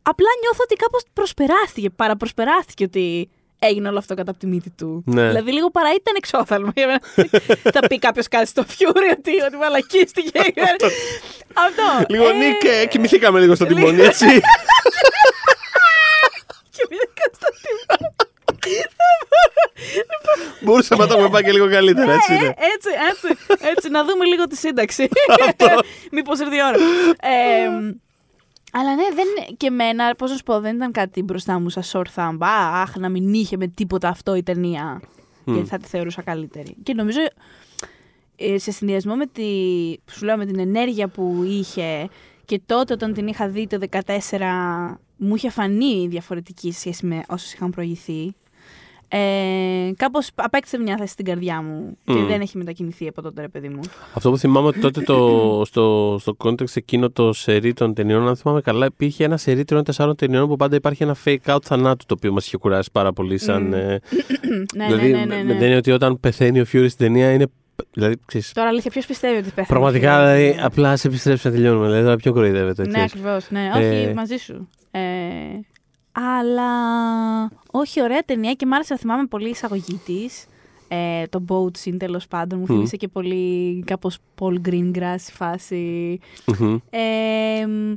Απλά νιώθω ότι κάπως προσπεράστηκε, παραπροσπεράστηκε ότι έγινε όλο αυτό κατά από τη μύτη του. Ναι. Δηλαδή λίγο παρά ήταν εξώθαλμο. για μένα. [LAUGHS] θα πει κάποιος κάτι στο Fury ότι, ότι μαλακίστηκε. αυτό. Λίγο Ε, Νίκ, ε, κοιμηθήκαμε λίγο στο λίγο. τιμόνι, έτσι. [LAUGHS] Και μπήκα στο τιμόνι. Μπορούσαμε να το έχουμε πάει και λίγο καλύτερα, έτσι Ε, είναι. έτσι, έτσι, έτσι, να δούμε λίγο τη σύνταξη. Μήπως ήρθε η ώρα. Ε, αλλά ναι, δεν, και εμένα, πώς να σου πω, δεν ήταν κάτι μπροστά μου σαν short thumb. Α, αχ, να μην είχε με τίποτα αυτό η ταινία. Γιατί θα τη θεωρούσα καλύτερη. Και νομίζω, ε, σε συνδυασμό με, τη, που σου λέω, με την ενέργεια που είχε και τότε όταν την είχα δει το 2014 μου είχε φανεί διαφορετική σε σχέση με όσους είχαν προηγηθεί. Ε, Κάπως απέκτησε μια θέση στην καρδιά μου και Μμ. δεν έχει μετακινηθεί από τότε, ρε παιδί μου. Αυτό που θυμάμαι ότι τότε το, [COUGHS] στο, στο context εκείνο το σερί των ταινιών, αν θυμάμαι καλά, υπήρχε ένα σερί τριών-τεσσάρων ταινιών που πάντα υπάρχει ένα fake out θανάτου το οποίο μας είχε κουράσει πάρα πολύ. Σαν, Μμ. ε, [COUGHS] ναι, δηλαδή, ναι, ναι, ναι, με ναι. την έννοια ότι όταν πεθαίνει ο Fury στην ταινία είναι. Δηλαδή, ξέρεις, Τώρα αλήθεια, ποιος πιστεύει ότι πέθανε. πραγματικά, Ναι. δηλαδή, απλά σε επιστρέψει να τελειώνουμε. Δηλαδή, τώρα ποιο κοροϊδεύεται. Ναι, ξέρεις. ακριβώς. Ναι, Ε, όχι, μαζί σου. Ε, αλλά όχι, ωραία ταινία και μ' άρεσε να θυμάμαι πολύ η εισαγωγή της. Ε, το boat scene τέλος πάντων μου Μμ. θύμισε και πολύ κάπως Paul Greengrass η φάση. Μμμ. Ε, μ,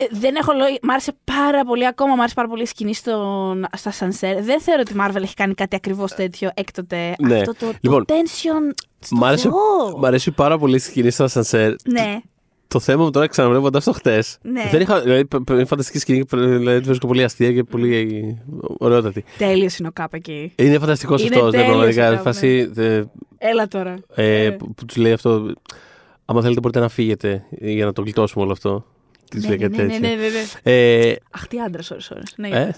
Ε, δεν έχω λόγια. Μ' άρεσε πάρα πολύ ακόμα. Μ' άρεσε πάρα πολύ η σκηνή στο, στα Sunset. Δεν θεωρώ ότι η Marvel έχει κάνει κάτι ακριβώς τέτοιο έκτοτε. Ναι. Αυτό το, Λοιπόν, το tension. Στο Μ' άρεσε, Θεό. μ' αρέσει πάρα πολύ η σκηνή στο Ασανσέρ. Ναι, Το θέμα μου τώρα ξαναβλέποντας το χτες. Ναι. Δεν είχα. Δηλαδή, π- π- είναι φανταστική σκηνή. π- Δηλαδή, τη βρίσκω πολύ αστεία και πολύ ωραιότατη. τέλειος είναι ο Κάπ εκεί. Είναι φανταστικός Είναι αυτός. Ναι, τέλειος πραγματικά. ο η Κάπ, φάση, ε, Έλα τώρα. ε, Ε. που, που τους λέει αυτό. Άμα θέλετε, μπορείτε να φύγετε για να το γλιτώσουμε όλο αυτό. Τι Ναι, λέει ναι, κάτι ναι, ναι, τέτοιο. ναι, ναι. Ε, Αχ, τι άντρας ώρες ώρες. Ναι, ε,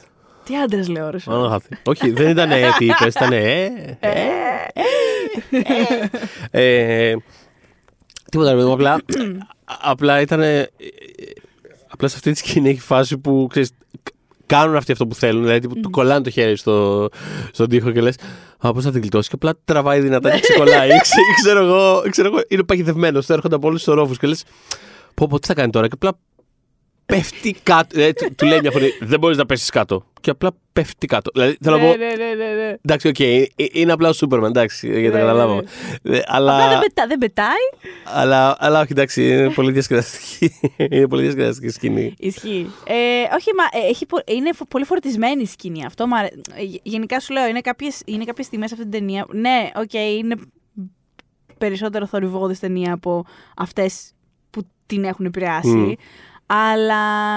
Τι άντρα λέω ώρες μάλλον χάθη. Όχι, δεν ήταν ε, [LAUGHS] τι είπες, ήταν ε, ε, ε, Τίποτα, ρε παιδί μου, απλά, [CLEARS THROAT] απλά ήταν. Απλά σε αυτή τη σκηνή έχει φάση που ξέρεις, κάνουν αυτοί αυτό που θέλουν. Δηλαδή που του κολλάνε το χέρι στο, στον τοίχο και λες: Α, πώς θα την γλιτώσεις. Και απλά τραβάει δυνατά και ξεκολλάει. Ή [LAUGHS] ξε- ή ξέρω εγώ, ξέρω εγώ, είναι παγιδευμένος. Το έρχονται από όλους του ορόφου και λες: Πω, πω, τι θα κάνει τώρα. Και απλά πέφτει κάτω. Ε, του, του λέει μια φωνή: Δεν μπορείς να πέσεις κάτω. Και απλά πέφτει κάτω. Δηλαδή θέλω να Ναι, πω. ναι, ναι, ναι, ναι. Εντάξει, οκ, ε, είναι απλά ο Σούπερμαν, εντάξει, για να Ναι, καταλάβω. ναι, Ε, Απλά δεν, Αλλά, πετά, δεν πετάει. αλλά, αλλά όχι, εντάξει, είναι πολύ διασκεδαστική. [LAUGHS] είναι πολύ διασκεδαστική σκηνή. Ισχύει. Ε, όχι, μα ε, έχει, πο- είναι φο- πολύ φορτισμένη η σκηνή. Αυτό μου αρέ- ε, γε- Γενικά σου λέω, είναι κάποιες, είναι κάποιες στιγμές αυτή την ταινία. Ναι, οκ, είναι περισσότερο θορυβόδης ταινία από αυτές που την έχουν επηρεάσει. Μμ. Αλλά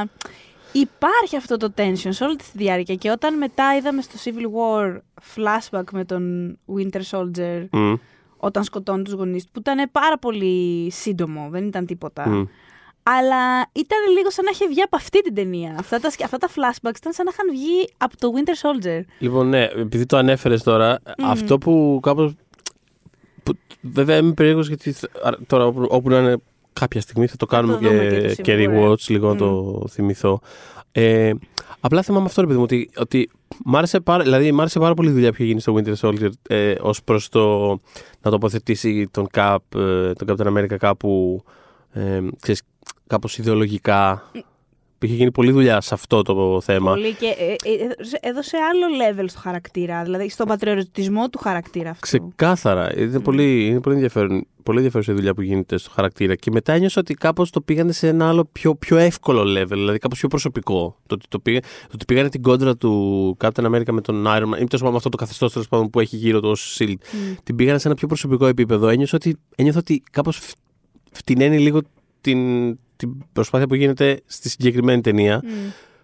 υπάρχει αυτό το tension σε όλη τη διάρκεια. Και όταν μετά είδαμε στο Civil War flashback με τον Winter Soldier Μμ, όταν σκοτώνει τους γονείς του, που ήταν πάρα πολύ σύντομο, δεν ήταν τίποτα. μμ. Αλλά ήταν λίγο σαν να είχε βγει από αυτή την ταινία. Αυτά τα, σκ- αυτά τα flashbacks ήταν σαν να είχαν βγει από το Winter Soldier. Λοιπόν, ναι, επειδή το ανέφερες τώρα, αυτό που κάπως. Βέβαια είμαι περίεργος γιατί θ- α, τώρα όπου, όπου να είναι κάποια στιγμή θα το κάνουμε το δούμε και και, το και Civil War. rewatch, λίγο να το θυμηθώ. Ε, απλά θυμάμαι αυτό, ρε παιδί μου, ότι, ότι μ, άρεσε πάρα, δηλαδή, μ' άρεσε πάρα πολύ η δουλειά που είχε γίνει στο Winter Soldier ε, ως προς το να τοποθετήσει τον Cap, ε, τον Captain America κάπου, ε, ξέρεις, κάπως ιδεολογικά. Είχε γίνει πολλή δουλειά σε αυτό το θέμα. Πολύ και ε, ε, έδωσε- έδωσε άλλο level στο χαρακτήρα, δηλαδή στον πατριωτισμό του χαρακτήρα αυτού. Ξεκάθαρα. Είναι, πολύ, είναι πολύ, ενδιαφέρον, πολύ ενδιαφέρουσα η δουλειά που γίνεται στο χαρακτήρα. Και μετά ένιωσα ότι κάπως το πήγανε σε ένα άλλο πιο, πιο εύκολο level, δηλαδή κάπως πιο προσωπικό. Το ότι, το πήγα, το ότι πήγανε την κόντρα του Captain America με τον Iron Man, ή τέλος πάντων με αυτό το καθεστώς τέλος πάντων, που έχει γύρω του ως Shield, την πήγανε σε ένα πιο προσωπικό επίπεδο. Ένιωσα ότι, ένιωθα ότι κάπως φ- φτηναίνει λίγο την, την προσπάθεια που γίνεται στη συγκεκριμένη ταινία. Μμ.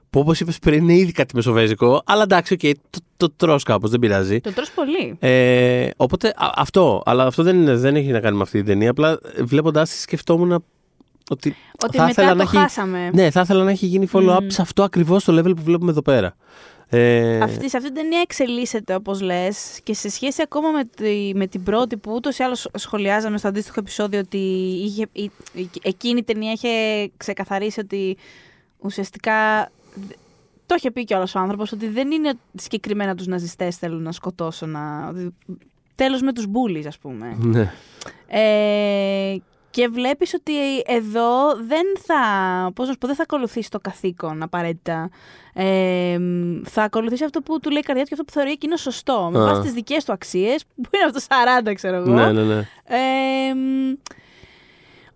Που όπως είπες πριν είναι ήδη κάτι μεσοβέζικο, αλλά εντάξει, οκ, το, το τρως κάπως, δεν πειράζει. Το τρως πολύ. Ε, οπότε α- αυτό, αλλά αυτό δεν, είναι, δεν έχει να κάνει με αυτή την ταινία. Απλά βλέποντα τη σκεφτόμουν ότι. Ότι θα μετά ήθελα το να έχει- χάσαμε. Ναι, θα ήθελα να έχει γίνει follow-up σε αυτό ακριβώς το level που βλέπουμε εδώ πέρα. Ε, Αυτή, σε αυτή την ταινία εξελίσσεται, όπως λες, και σε σχέση ακόμα με, τη, με την πρώτη που ούτως ή άλλως σχολιάζαμε στο αντίστοιχο επεισόδιο ότι είχε, η, η- εκείνη η ταινία είχε ξεκαθαρίσει ότι ουσιαστικά. δ- Το είχε πει κιόλας ο άνθρωπος ότι δεν είναι ότι συγκεκριμένα τους ναζιστές θέλουν να σκοτώσουν. Να... Τέλος με τους μπούλις, ας πούμε. ναι. Ε, και βλέπεις ότι εδώ δεν θα, πώς να σου πω, δεν θα ακολουθήσει το καθήκον απαραίτητα. Ε, θα ακολουθήσει αυτό που του λέει η καρδιά του και αυτό που θεωρεί εκείνο σωστό. Με Α. βάση τις δικές του αξίες, που είναι από το 40 ξέρω εγώ. ναι, ναι, ναι. Ε, μ,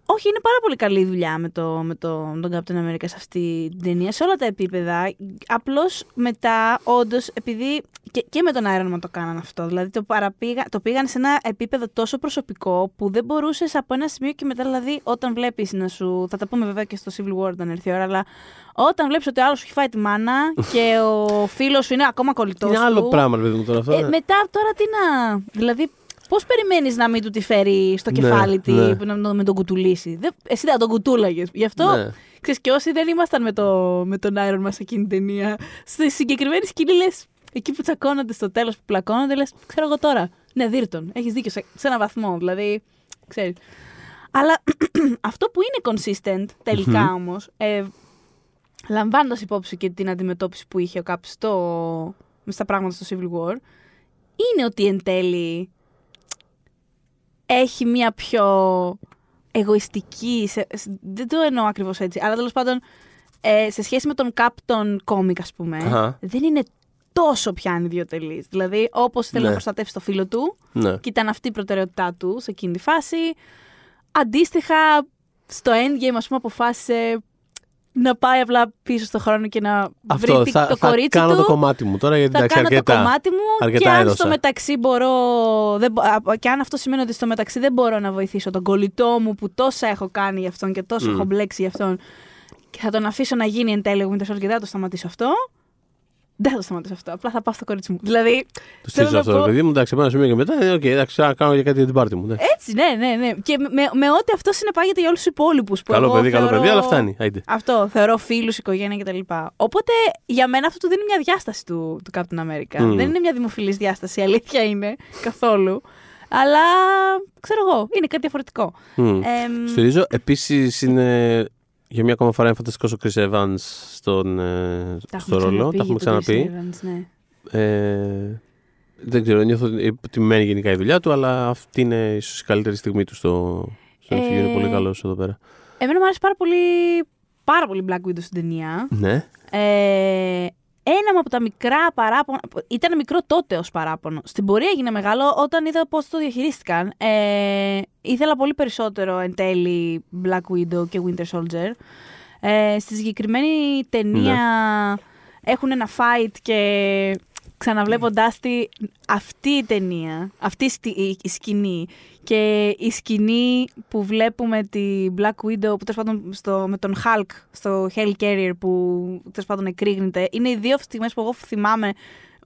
όχι, είναι πάρα πολύ καλή η δουλειά με, το, με το, τον Captain America σε αυτή την ταινία, σε όλα τα επίπεδα. Απλώς μετά, όντως, επειδή. Και, και με τον Iron Man το κάνανε αυτό. Δηλαδή το, παραπήγα, το πήγαν σε ένα επίπεδο τόσο προσωπικό που δεν μπορούσες από ένα σημείο και μετά, δηλαδή, όταν βλέπεις να σου. Θα τα πούμε βέβαια και στο Civil War όταν έρθει η ώρα, αλλά όταν βλέπεις ότι ο άλλος σου έχει φάει τη μάνα και ο φίλος σου είναι ακόμα κολλητός. Είναι άλλο πράγμα, ρε παιδί μου τώρα αυτό. Ε, ναι. μετά τώρα τι να. Δηλαδή, πώς περιμένεις να μην του τη φέρει στο Ναι, κεφάλι τη, ναι. που να μην με τον κουτουλήσει; Δεν, εσύ δεν τον κουτούλαγες. Γι' αυτό. Ναι. Ξέρεις, και όσοι δεν ήμασταν με, το, με τον Iron μα εκείνη την ταινία, στη συγκεκριμένη σκηνή λες, εκεί που τσακώνονται στο τέλος που πλακώνονται, λες, ξέρω εγώ τώρα. Ναι, δίρτον. Έχεις δίκιο σε, σε ένα βαθμό. Δηλαδή, ξέρεις. Αλλά [CLEARS THROAT] αυτό που είναι consistent τελικά Μμμ. όμως, ε, λαμβάνοντας υπόψη και την αντιμετώπιση που είχε ο Κάπ στο, στα πράγματα στο Civil War, είναι ότι εν τέλει έχει μια πιο εγωιστική, σε, σε- δεν το εννοώ ακριβώς έτσι, αλλά τέλος πάντων ε, σε σχέση με τον Cap τον κόμικ ας πούμε, Αχα. δεν είναι τόσο πια ανιδιοτελής. Δηλαδή όπως θέλει Ναι. να προστατεύσει το φίλο του ναι. και ήταν αυτή η προτεραιότητά του σε εκείνη τη φάση, αντίστοιχα στο endgame ας πούμε αποφάσισε να πάει απλά πίσω στο χρόνο και να Αυτό βρει θα, το θα κορίτσι κάνω του. το κομμάτι μου τώρα γιατί θα εντάξει κάνω αρκετά. το κομμάτι μου αρκετά και αν έδωσα. στο μεταξύ μπορώ. Δεν, μπο- α, και αν αυτό σημαίνει ότι στο μεταξύ δεν μπορώ να βοηθήσω τον κολλητό μου που τόσα έχω κάνει για αυτόν και τόσο Μμ. έχω μπλέξει για αυτόν και θα τον αφήσω να γίνει εν τέλει Winter Soldier και δεν θα το σταματήσω αυτό. Δεν θα το σταματήσω αυτό. Απλά θα πάω στο κορίτσι μου. Δηλαδή. Το θέλω στήσω να αυτό, πω- ρε παιδί μου. Εντάξει, πάνω σημείο και μετά. ε, Οκ, εντάξει, θα κάνω και κάτι για την πάρτη μου. ναι. Έτσι, ναι, ναι, ναι. Και με, με, με ό,τι αυτό συνεπάγεται για όλους τους υπόλοιπους. Καλό παιδί, καλό παιδί, αλλά φτάνει. Άιντε. Αυτό, θεωρώ φίλους, οικογένεια κτλ. Οπότε για μένα αυτό του δίνει μια διάσταση του, του Captain America. Μμ. Δεν είναι μια δημοφιλής διάσταση, η αλήθεια είναι καθόλου. Αλλά ξέρω εγώ, είναι κάτι διαφορετικό. Μμ. Εμ, Στηρίζω. Επίσης είναι για μια ακόμα φορά είναι φανταστικός ο Chris Evans στον, ε, τα στο έχουμε ρόλο. ξαναπεί Τα έχουμε για τον ξαναπεί. Chris Evans, ναι. Ε, δεν ξέρω, νιώθω ότι μένει γενικά η δουλειά του, αλλά αυτή είναι ίσως η καλύτερη στιγμή του στο, στο Ε, MCU. Είναι πολύ καλός εδώ πέρα. Εμένα μου άρεσε πάρα πολύ, πάρα πολύ Black Widow στην ταινία. Ναι. Ε, ένα από τα μικρά παράπονα. Ήταν μικρό τότε ως παράπονο. Στην πορεία έγινε μεγάλο όταν είδα πώς το διαχειρίστηκαν. Ε, ήθελα πολύ περισσότερο εν τέλει Black Widow και Winter Soldier. Ε, στη συγκεκριμένη ταινία έχουν ένα fight και ξαναβλέποντάς τη αυτή η ταινία, αυτή η σκη- η, η σκηνή και η σκηνή που βλέπουμε τη Black Widow που τέλος πάντων στο, με τον Hulk στο Hell Carrier που τέλος πάντων εκρήγνεται είναι οι δύο στιγμές που εγώ θυμάμαι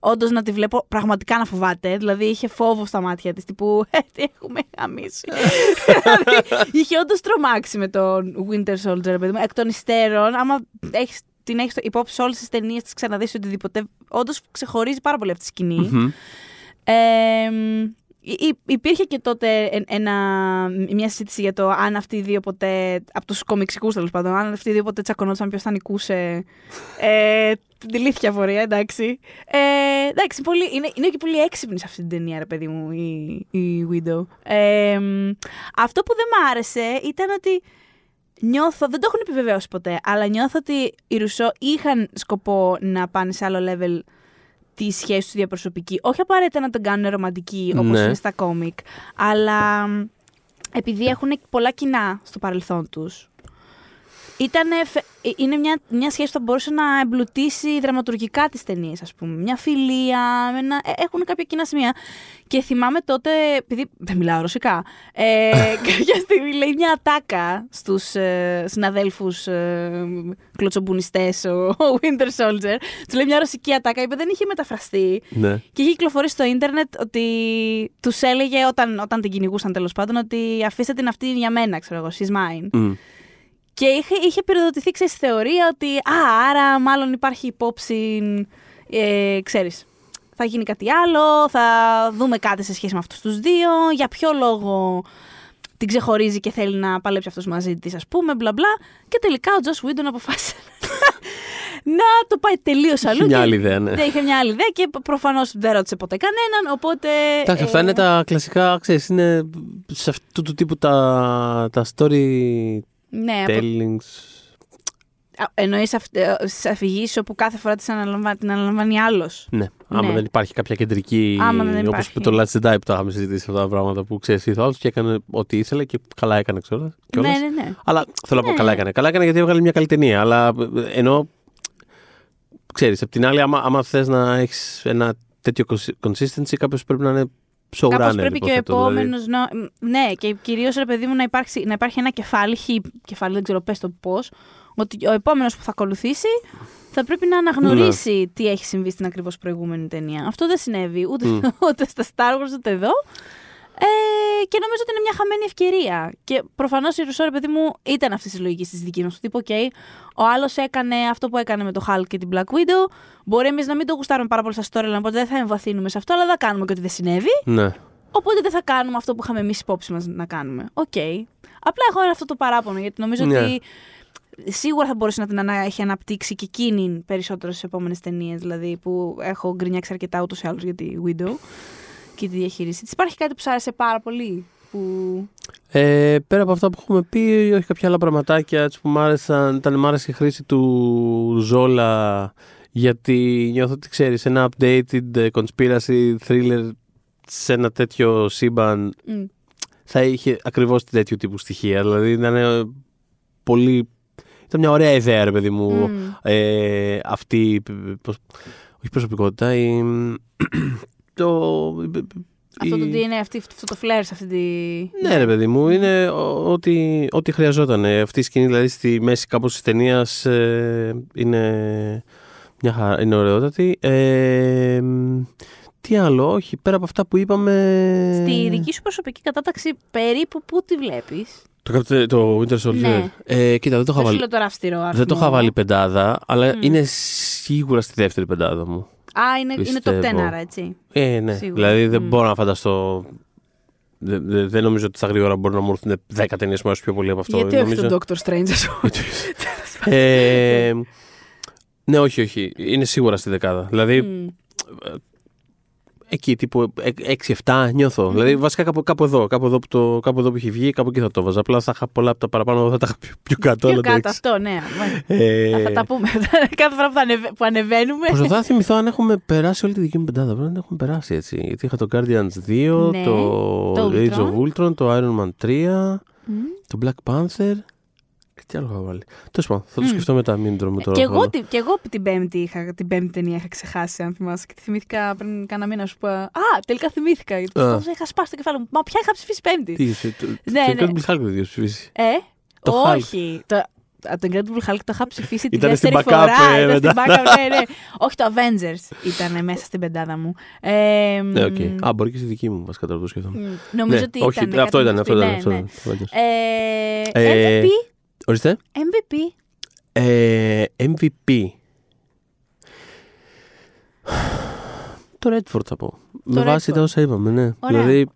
όντως να τη βλέπω πραγματικά να φοβάται. Δηλαδή είχε φόβο στα μάτια της. Τύπου, ε, τι έχουμε γαμίσει. δηλαδή είχε όντως τρομάξει με τον Winter Soldier, ρε παιδί μου. Εκ των υστέρων, άμα έχεις, την έχεις υπόψη σε όλες τις ταινίες τη ξαναδείς οτιδήποτε, όντως ξεχωρίζει πάρα πολύ αυτή τη σκηνή. Μμμ. Ε, υ- υ- υπήρχε και τότε ε- ένα, μια συζήτηση για το αν αυτοί οι δύο ποτέ, από τους κομιξικούς τέλος πάντων, αν αυτοί οι δύο ποτέ τσακωνόταν ποιος θα νικούσε [LAUGHS] ε, την ηλίθια φορεία, εντάξει. Ε, εντάξει, πολύ, είναι, είναι και πολύ έξυπνη σε αυτή την ταινία, ρε παιδί μου, η, η Widow. Ε, αυτό που δεν μ' άρεσε ήταν ότι νιώθω, δεν το έχουν επιβεβαιώσει ποτέ, αλλά νιώθω ότι οι Ρουσό είχαν σκοπό να πάνε σε άλλο level τη σχέση του διαπροσωπική. Όχι απαραίτητα να τον κάνουν ρομαντική όπως Ναι. είναι στα κόμικ, αλλά μ, επειδή έχουν πολλά κοινά στο παρελθόν τους. Ήτανε, φε- ε, είναι μια, μια σχέση που θα μπορούσε να εμπλουτίσει δραματουργικά τις ταινίες, ας πούμε. Μια φιλία, με ένα, ε, έχουν κάποια κοινά σημεία. Και θυμάμαι τότε, επειδή δεν μιλάω ρωσικά, ε, [LAUGHS] κάποια στιγμή λέει μια ατάκα στους ε, συναδέλφους ε, κλωτσομπουνιστές, ο, ο Winter Soldier. Τους λέει μια ρωσική ατάκα, είπε δεν είχε μεταφραστεί. Ναι. Και είχε κυκλοφορήσει στο ίντερνετ ότι τους έλεγε όταν, όταν την κυνηγούσαν τέλος πάντων ότι αφήστε την αυτή για μένα, ξέρω εγώ, she's mine. Μμ. Και είχε, είχε πυροδοτηθεί, ξέρεις, θεωρία ότι α, άρα μάλλον υπάρχει υπόψη, ε, ξέρεις, θα γίνει κάτι άλλο, θα δούμε κάτι σε σχέση με αυτούς τους δύο, για ποιο λόγο την ξεχωρίζει και θέλει να παλέψει αυτός μαζί της, ας πούμε, μπλα μπλα. Και τελικά ο Τζος Βίντον αποφάσισε [LAUGHS] να το πάει τελείως αλλού. Είχε μια και- άλλη ιδέα, ναι. ναι, είχε μια άλλη ιδέα και προφανώς δεν ρώτησε ποτέ κανέναν. Οπότε. Εντάξει, αυτά ε, είναι τα κλασικά, ξέρεις, είναι σε αυτού του τύπου τα, τα storytellings. Ναι, από... εννοείς σε αφηγήσει όπου κάθε φορά τις αναλαμβάνει, την αναλαμβάνει άλλος; Ναι, άμα Ναι. δεν υπάρχει κάποια κεντρική. Άμα δεν Όπως υπάρχει. με το Last Jedi που τα είχαμε συζητήσει αυτά τα πράγματα που ξέρεις, ήρθε ο άλλος και έκανε ό,τι ήθελε και καλά έκανε κιόλα. Ναι, ναι, ναι. Αλλά θέλω να πω Ναι. καλά έκανε. Καλά έκανε γιατί έβγαλε μια καλή ταινία. Αλλά ε, ενώ. ξέρεις, απ' την άλλη, άμα, άμα θες να έχεις ένα τέτοιο consistency, κάποιος πρέπει να είναι showrunner. Κάπως πρέπει και ο υποθέτω, δηλαδή. επόμενος. Ναι, και κυρίως ρε παιδί μου να, υπάρξει, να υπάρχει ένα κεφάλι, χι, κεφάλι, δεν ξέρω, πες το πώς, ότι ο επόμενος που θα ακολουθήσει θα πρέπει να αναγνωρίσει Ναι. τι έχει συμβεί στην ακριβώς προηγούμενη ταινία. Αυτό δεν συνέβη ούτε, Μμ. [LAUGHS] ούτε στα Star Wars ούτε εδώ. Ε, και νομίζω ότι είναι μια χαμένη ευκαιρία. Και προφανώς η Ρουσό, ρε παιδί μου, ήταν αυτή τη λογική της δική μας. Του τύπου, OK, ο άλλος έκανε αυτό που έκανε με το Hulk και την Black Widow. Μπορεί εμείς να μην το γουστάρουμε πάρα πολύ στα storyline, οπότε δεν θα εμβαθύνουμε σε αυτό, αλλά δεν θα κάνουμε και ότι δεν συνέβη. Ναι. Οπότε δεν θα κάνουμε αυτό που είχαμε εμείς υπόψη μας να κάνουμε. Οκ. Απλά έχω αυτό το παράπονο, γιατί νομίζω Ναι. ότι σίγουρα θα μπορούσε να την ανα- έχει αναπτύξει και εκείνη περισσότερο στις επόμενες ταινίες. Δηλαδή που έχω γκρινιάξει αρκετά ούτως ή άλλως για τη Widow και τη διαχείρισή της. Υπάρχει κάτι που σου άρεσε πάρα πολύ. Που... Ε, πέρα από αυτά που έχουμε πει, όχι κάποια άλλα πραγματάκια έτσι, που μ' άρεσαν. Ήταν μ' άρεσε η χρήση του Ζόλα γιατί νιώθω ότι ξέρεις ένα updated ε, conspiracy thriller σε ένα τέτοιο σύμπαν Μμ. θα είχε ακριβώς τέτοιου τύπου στοιχεία. Δηλαδή ήταν ε, πολύ... ήταν μια ωραία ιδέα, ρε παιδί μου, Μμ. ε, αυτή. πώς- όχι προσωπικότητα, η, το. Αυτό η- το τι είναι αυτή, αυτό το φλερ σε αυτή τη. Ναι, ρε παιδί μου, είναι ο- ό,τι, ό,τι χρειαζόταν. Ε, Αυτή η σκηνή, δηλαδή στη μέση κάπως της ταινίας είναι, μια χαρά, είναι ωραιότατη. Ε, μ, τι άλλο, όχι, πέρα από αυτά που είπαμε... Στη δική σου προσωπική κατάταξη, περίπου πού τη βλέπεις; Το, Captain- το Winter Soldier. Ναι. Ε, κοίτα, δεν το είχα Δεν σου βάλει. λέω τώρα αυστηρό αριθμό. Δεν το είχα βάλει πεντάδα, αλλά Μμ. είναι σίγουρα στη δεύτερη πεντάδα μου. Α, είναι, είναι το Πιστεύω. 10 άρα, έτσι. Ε, ναι. Σίγουρα. Δηλαδή δεν Μμ. μπορώ να φανταστώ. Δεν, δεν- δεν νομίζω ότι στα γρήγορα μπορεί να μου έρθουν 10 ταινίες που μου αρέσουν πιο πολύ από αυτό. Γιατί όχι νομίζω... τον Doctor Strange, ας πούμε. [LAUGHS] ε, ναι, όχι, όχι. Είναι σίγουρα στη δεκάδα. Δηλαδή Μμ. Εκεί τύπου 6-7 νιώθω. Δηλαδή βασικά κάπου, κάπου εδώ. Κάπου εδώ, που το, κάπου εδώ που έχει βγει, κάπου εκεί θα το βάζα. Απλά θα είχα πολλά από τα παραπάνω, θα τα είχα πιο, πιο κάτω. Πιο αλλά κάτω εντάξει. αυτό, ναι. Ε, Θα τα πούμε. [LAUGHS] Κάθε φορά που, θα ανεβε- που ανεβαίνουμε. Προσπαθώ να θυμηθώ αν έχουμε περάσει όλη τη δική μου πεντάδα. Πρέπει να έχουμε περάσει έτσι. Γιατί είχα το Guardians 2, Ναι, το, το Age Ultron. of Ultron, το Iron Man 3, Μμ. το Black Panther. Και τι άλλο είχα βάλει. Τέλος πάντων, θα το Μμ. σκεφτώ μετά, μην τρώμε τώρα. Και χρόνο. εγώ, τη- και εγώ την, πέμπτη είχα, την πέμπτη ταινία είχα ξεχάσει, αν θυμάσαι. Και τη θυμήθηκα πριν κάνα μήνα, σου πω. Α, τελικά θυμήθηκα. Γιατί Α. πώς είχα σπάσει το κεφάλι μου. Μα ποια είχα ψηφίσει πέμπτη. Τι είσαι, το, Ναι, το ναι. Incredible Hulk δεν είχες ψηφίσει. Ε, Το Hulk. όχι. Το, α, το Incredible Hulk το είχα ψηφίσει την Ήτανε στην δεύτερη backup, φορά. ε, ήταν στην μετά. backup, ναι, ναι. όχι, το Avengers ήταν μέσα στην πεντάδα μου. Ε, Ναι, οκ. μ, Α, μπορεί και στη δική μου, βασικά τώρα το σκέφτομαι. μ, Νομίζω Ναι, ότι όχι, ήταν. αυτό κάτι ήταν, αυτό ναι, ήταν. αυτό ναι. ήταν, το Avengers. Ε, Ε, MVP. Ορίστε. MVP. Ε, MVP. Το Redford θα πω. Με βάση Redford. τα όσα είπαμε, ναι. Ωραία. Δηλαδή, Ωραία.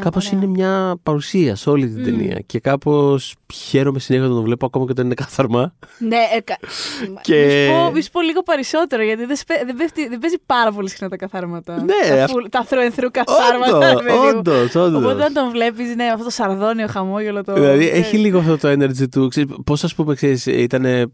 Κάπως ωραία. είναι μια παρουσία σε όλη την Μμ. ταινία. Και κάπως χαίρομαι συνέχεια όταν το βλέπω ακόμα και όταν είναι καθαρμά. Ναι, ε, κα... Και- Μη σου πω- μη σου πω λίγο περισσότερο, γιατί δεν, σπε- δεν, πέφτει- δεν παίζει πάρα πολύ συχνά τα καθάρματα. Ναι, τα, αυ- full- τα through and through καθάρματα. Όντως, ρε παιδί μου. όντως, όντως. Οπότε όταν τον βλέπεις, ναι, αυτό το σαρδόνιο χαμόγελο το. Δηλαδή ναι. έχει λίγο αυτό το energy του. Πώς ας πούμε, ξέρεις, ήταν.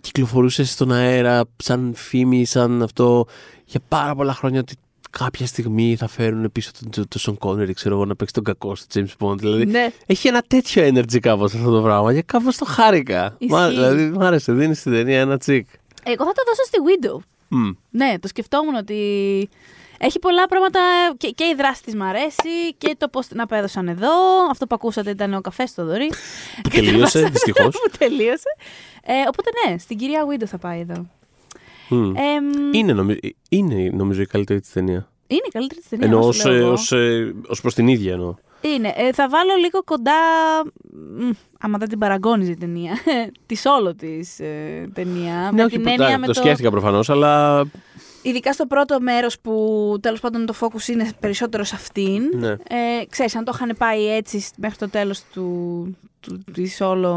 Κυκλοφορούσε στον αέρα σαν φήμη, σαν αυτό για πάρα πολλά χρόνια ότι κάποια στιγμή θα φέρουν πίσω τον, τον Σον Κόνερ, ξέρω εγώ, να παίξει τον κακό στο James Bond. Δηλαδή Ναι, έχει ένα τέτοιο energy κάπως αυτό το πράγμα και κάπως το χάρηκα. Μα, Ισχύει. δηλαδή μου άρεσε, δίνει στην ταινία ένα τσικ. εγώ θα το δώσω στη Widow. Μμ. Ναι, το σκεφτόμουν ότι έχει πολλά πράγματα και, και η δράση της μ' αρέσει και το πώς την απέδωσαν εδώ. Αυτό που ακούσατε ήταν ο καφές στο δωρή. Που τελείωσε, [LAUGHS] δυστυχώς. [LAUGHS] που τελείωσε. Ε, οπότε ναι, στην κυρία Widow θα πάει εδώ. Εμ, είναι, νομι... είναι νομίζω η καλύτερη της ταινία. είναι η καλύτερη της ταινία. Εννοώ όσο λέω εγώ. ως προς την ίδια εννοώ. Είναι. Ε, θα βάλω λίγο κοντά. μ, άμα δεν την παραγώνιζε η ταινία. [LAUGHS] τη όλο της ε, ταινία. με όχι, την που- έννοια τα- με το το. σκέφτηκα προφανώς, αλλά. Ειδικά στο πρώτο μέρος που τέλος πάντων το focus είναι περισσότερο σε αυτήν. Ναι. Ε, ξέρεις, αν το είχαν πάει έτσι μέχρι το τέλος του, του, της όλο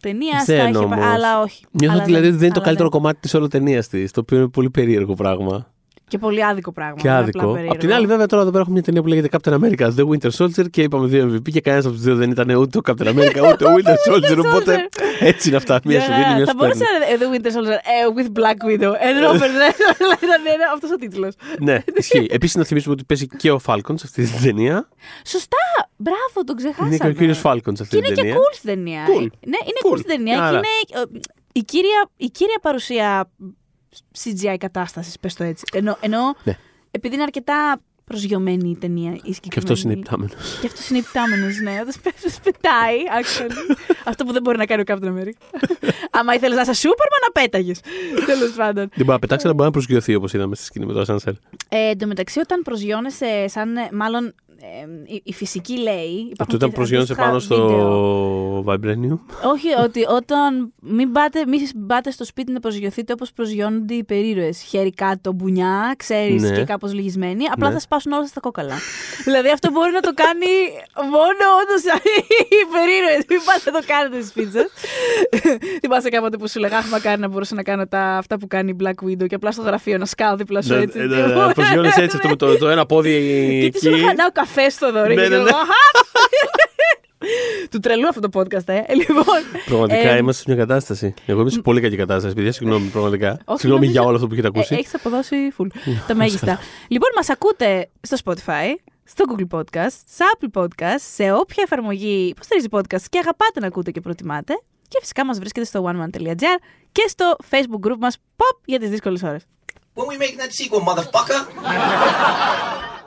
ταινίας, θα Δεν είχε όμως. πάει, αλλά όχι. Νιώθω Αλλά δηλαδή ότι δεν είναι το αλλά καλύτερο κομμάτι της όλο ταινίας της, το οποίο είναι πολύ περίεργο πράγμα. Και πολύ άδικο πράγμα. Και δεν είναι άδικο. απλά Απ' την περίεργο. άλλη, βέβαια, τώρα εδώ πέρα έχουμε μια ταινία που λέγεται Captain America The Winter Soldier και είπαμε δύο MVP και κανένας από τους δύο δεν ήταν ούτε ο Captain America [LAUGHS] ούτε ο Winter Soldier. οπότε έτσι είναι αυτά. Μία σου Ναι, δίνει, μία θα σου μπορούσε παίρνει. να είναι The Winter Soldier ε, with Black Widow. And Robert Redford. ήταν αυτός ο τίτλος. Ναι, ισχύει. Επίσης να θυμίσουμε ότι παίζει και ο Falcon σε αυτή την ταινία. Σωστά! Μπράβο, τον ξεχάσαμε. Είναι και ο κύριος Falcon σε Και αυτή είναι την και ταινία. cool στην ταινία. Cool. Ναι, είναι Cool. cool στην ταινία. Και Άρα. είναι ε, η κύρια, η κύρια παρουσία CGI κατάστασης, πες το έτσι. Ενώ, ενώ Ναι. επειδή είναι αρκετά προσγειωμένη η ταινία. Η Και αυτός είναι συγκεκριμένη- υπτάμενος. Και αυτός είναι υπτάμενος, ναι. Αυτό [LAUGHS] πετάει, actually. αυτό που δεν μπορεί να κάνει ο Captain America. [LAUGHS] Άμα ήθελες να είσαι Σούπερμαν, να πέταγες. Τέλος πάντων. Δεν μπορεί να πετάξει, αλλά μπορεί να προσγειωθεί όπως είδαμε στη σκηνή με το Ασανσέρ. Ε, εν τω μεταξύ, όταν προσγειώνεσαι σαν. ε, Μάλλον ε, η, η φυσική λέει. υπάρχουν Αυτό ήταν και προσγειώνεσαι αντίστοιχα πάνω στο βίντεο. Vibranium. Όχι, ότι όταν μην πάτε, μην πάτε στο σπίτι να προσγειωθείτε όπως προσγειώνονται οι περίρωε. Χέρι κάτω, μπουνιά, ξέρεις Ναι. και κάπως λιγισμένοι. Απλά Ναι. θα σπάσουν όλα στα κόκαλα. [LAUGHS] δηλαδή αυτό μπορεί να το κάνει μόνο όντως [LAUGHS] οι περίρωε. Μην πάτε να το κάνετε στις πίτσες. [LAUGHS] Θυμάσαι κάποτε που σου λέγα, Αχ, μακάρι να μπορούσα να κάνω τα, αυτά που κάνει η Black Widow και απλά στο γραφείο να σκάω δίπλα σου Ναι, έτσι. ναι, ναι, ναι, Προσγειώνεσαι έτσι αυτό με το, το ένα πόδι Και τις σου εκεί. λέγα, να ο καφέ στο δωρή. Ναι, και ναι, εγώ, ναι. «Αχα!» Του τρελού αυτό το podcast, ε. [LAUGHS] Λοιπόν, Πραγματικά ε, είμαστε σε μια κατάσταση. Εγώ είμαι σε πολύ κακή κατάσταση, παιδιά. Συγγνώμη, πραγματικά. Όχι, Συγγνώμη νομίζω- για όλο αυτό που έχετε ακούσει. Έχεις αποδώσει full. τα μέγιστα. [LAUGHS] λοιπόν, μας ακούτε στο Spotify, στο Google Podcast, σε Apple Podcast, σε όποια εφαρμογή υποστηρίζει podcast και αγαπάτε να ακούτε και προτιμάτε. Και φυσικά μας βρίσκεται στο oneman.gr και στο facebook group μας Pop για τις δύσκολες ώρες. When we make that sequel, motherfucker! [LAUGHS]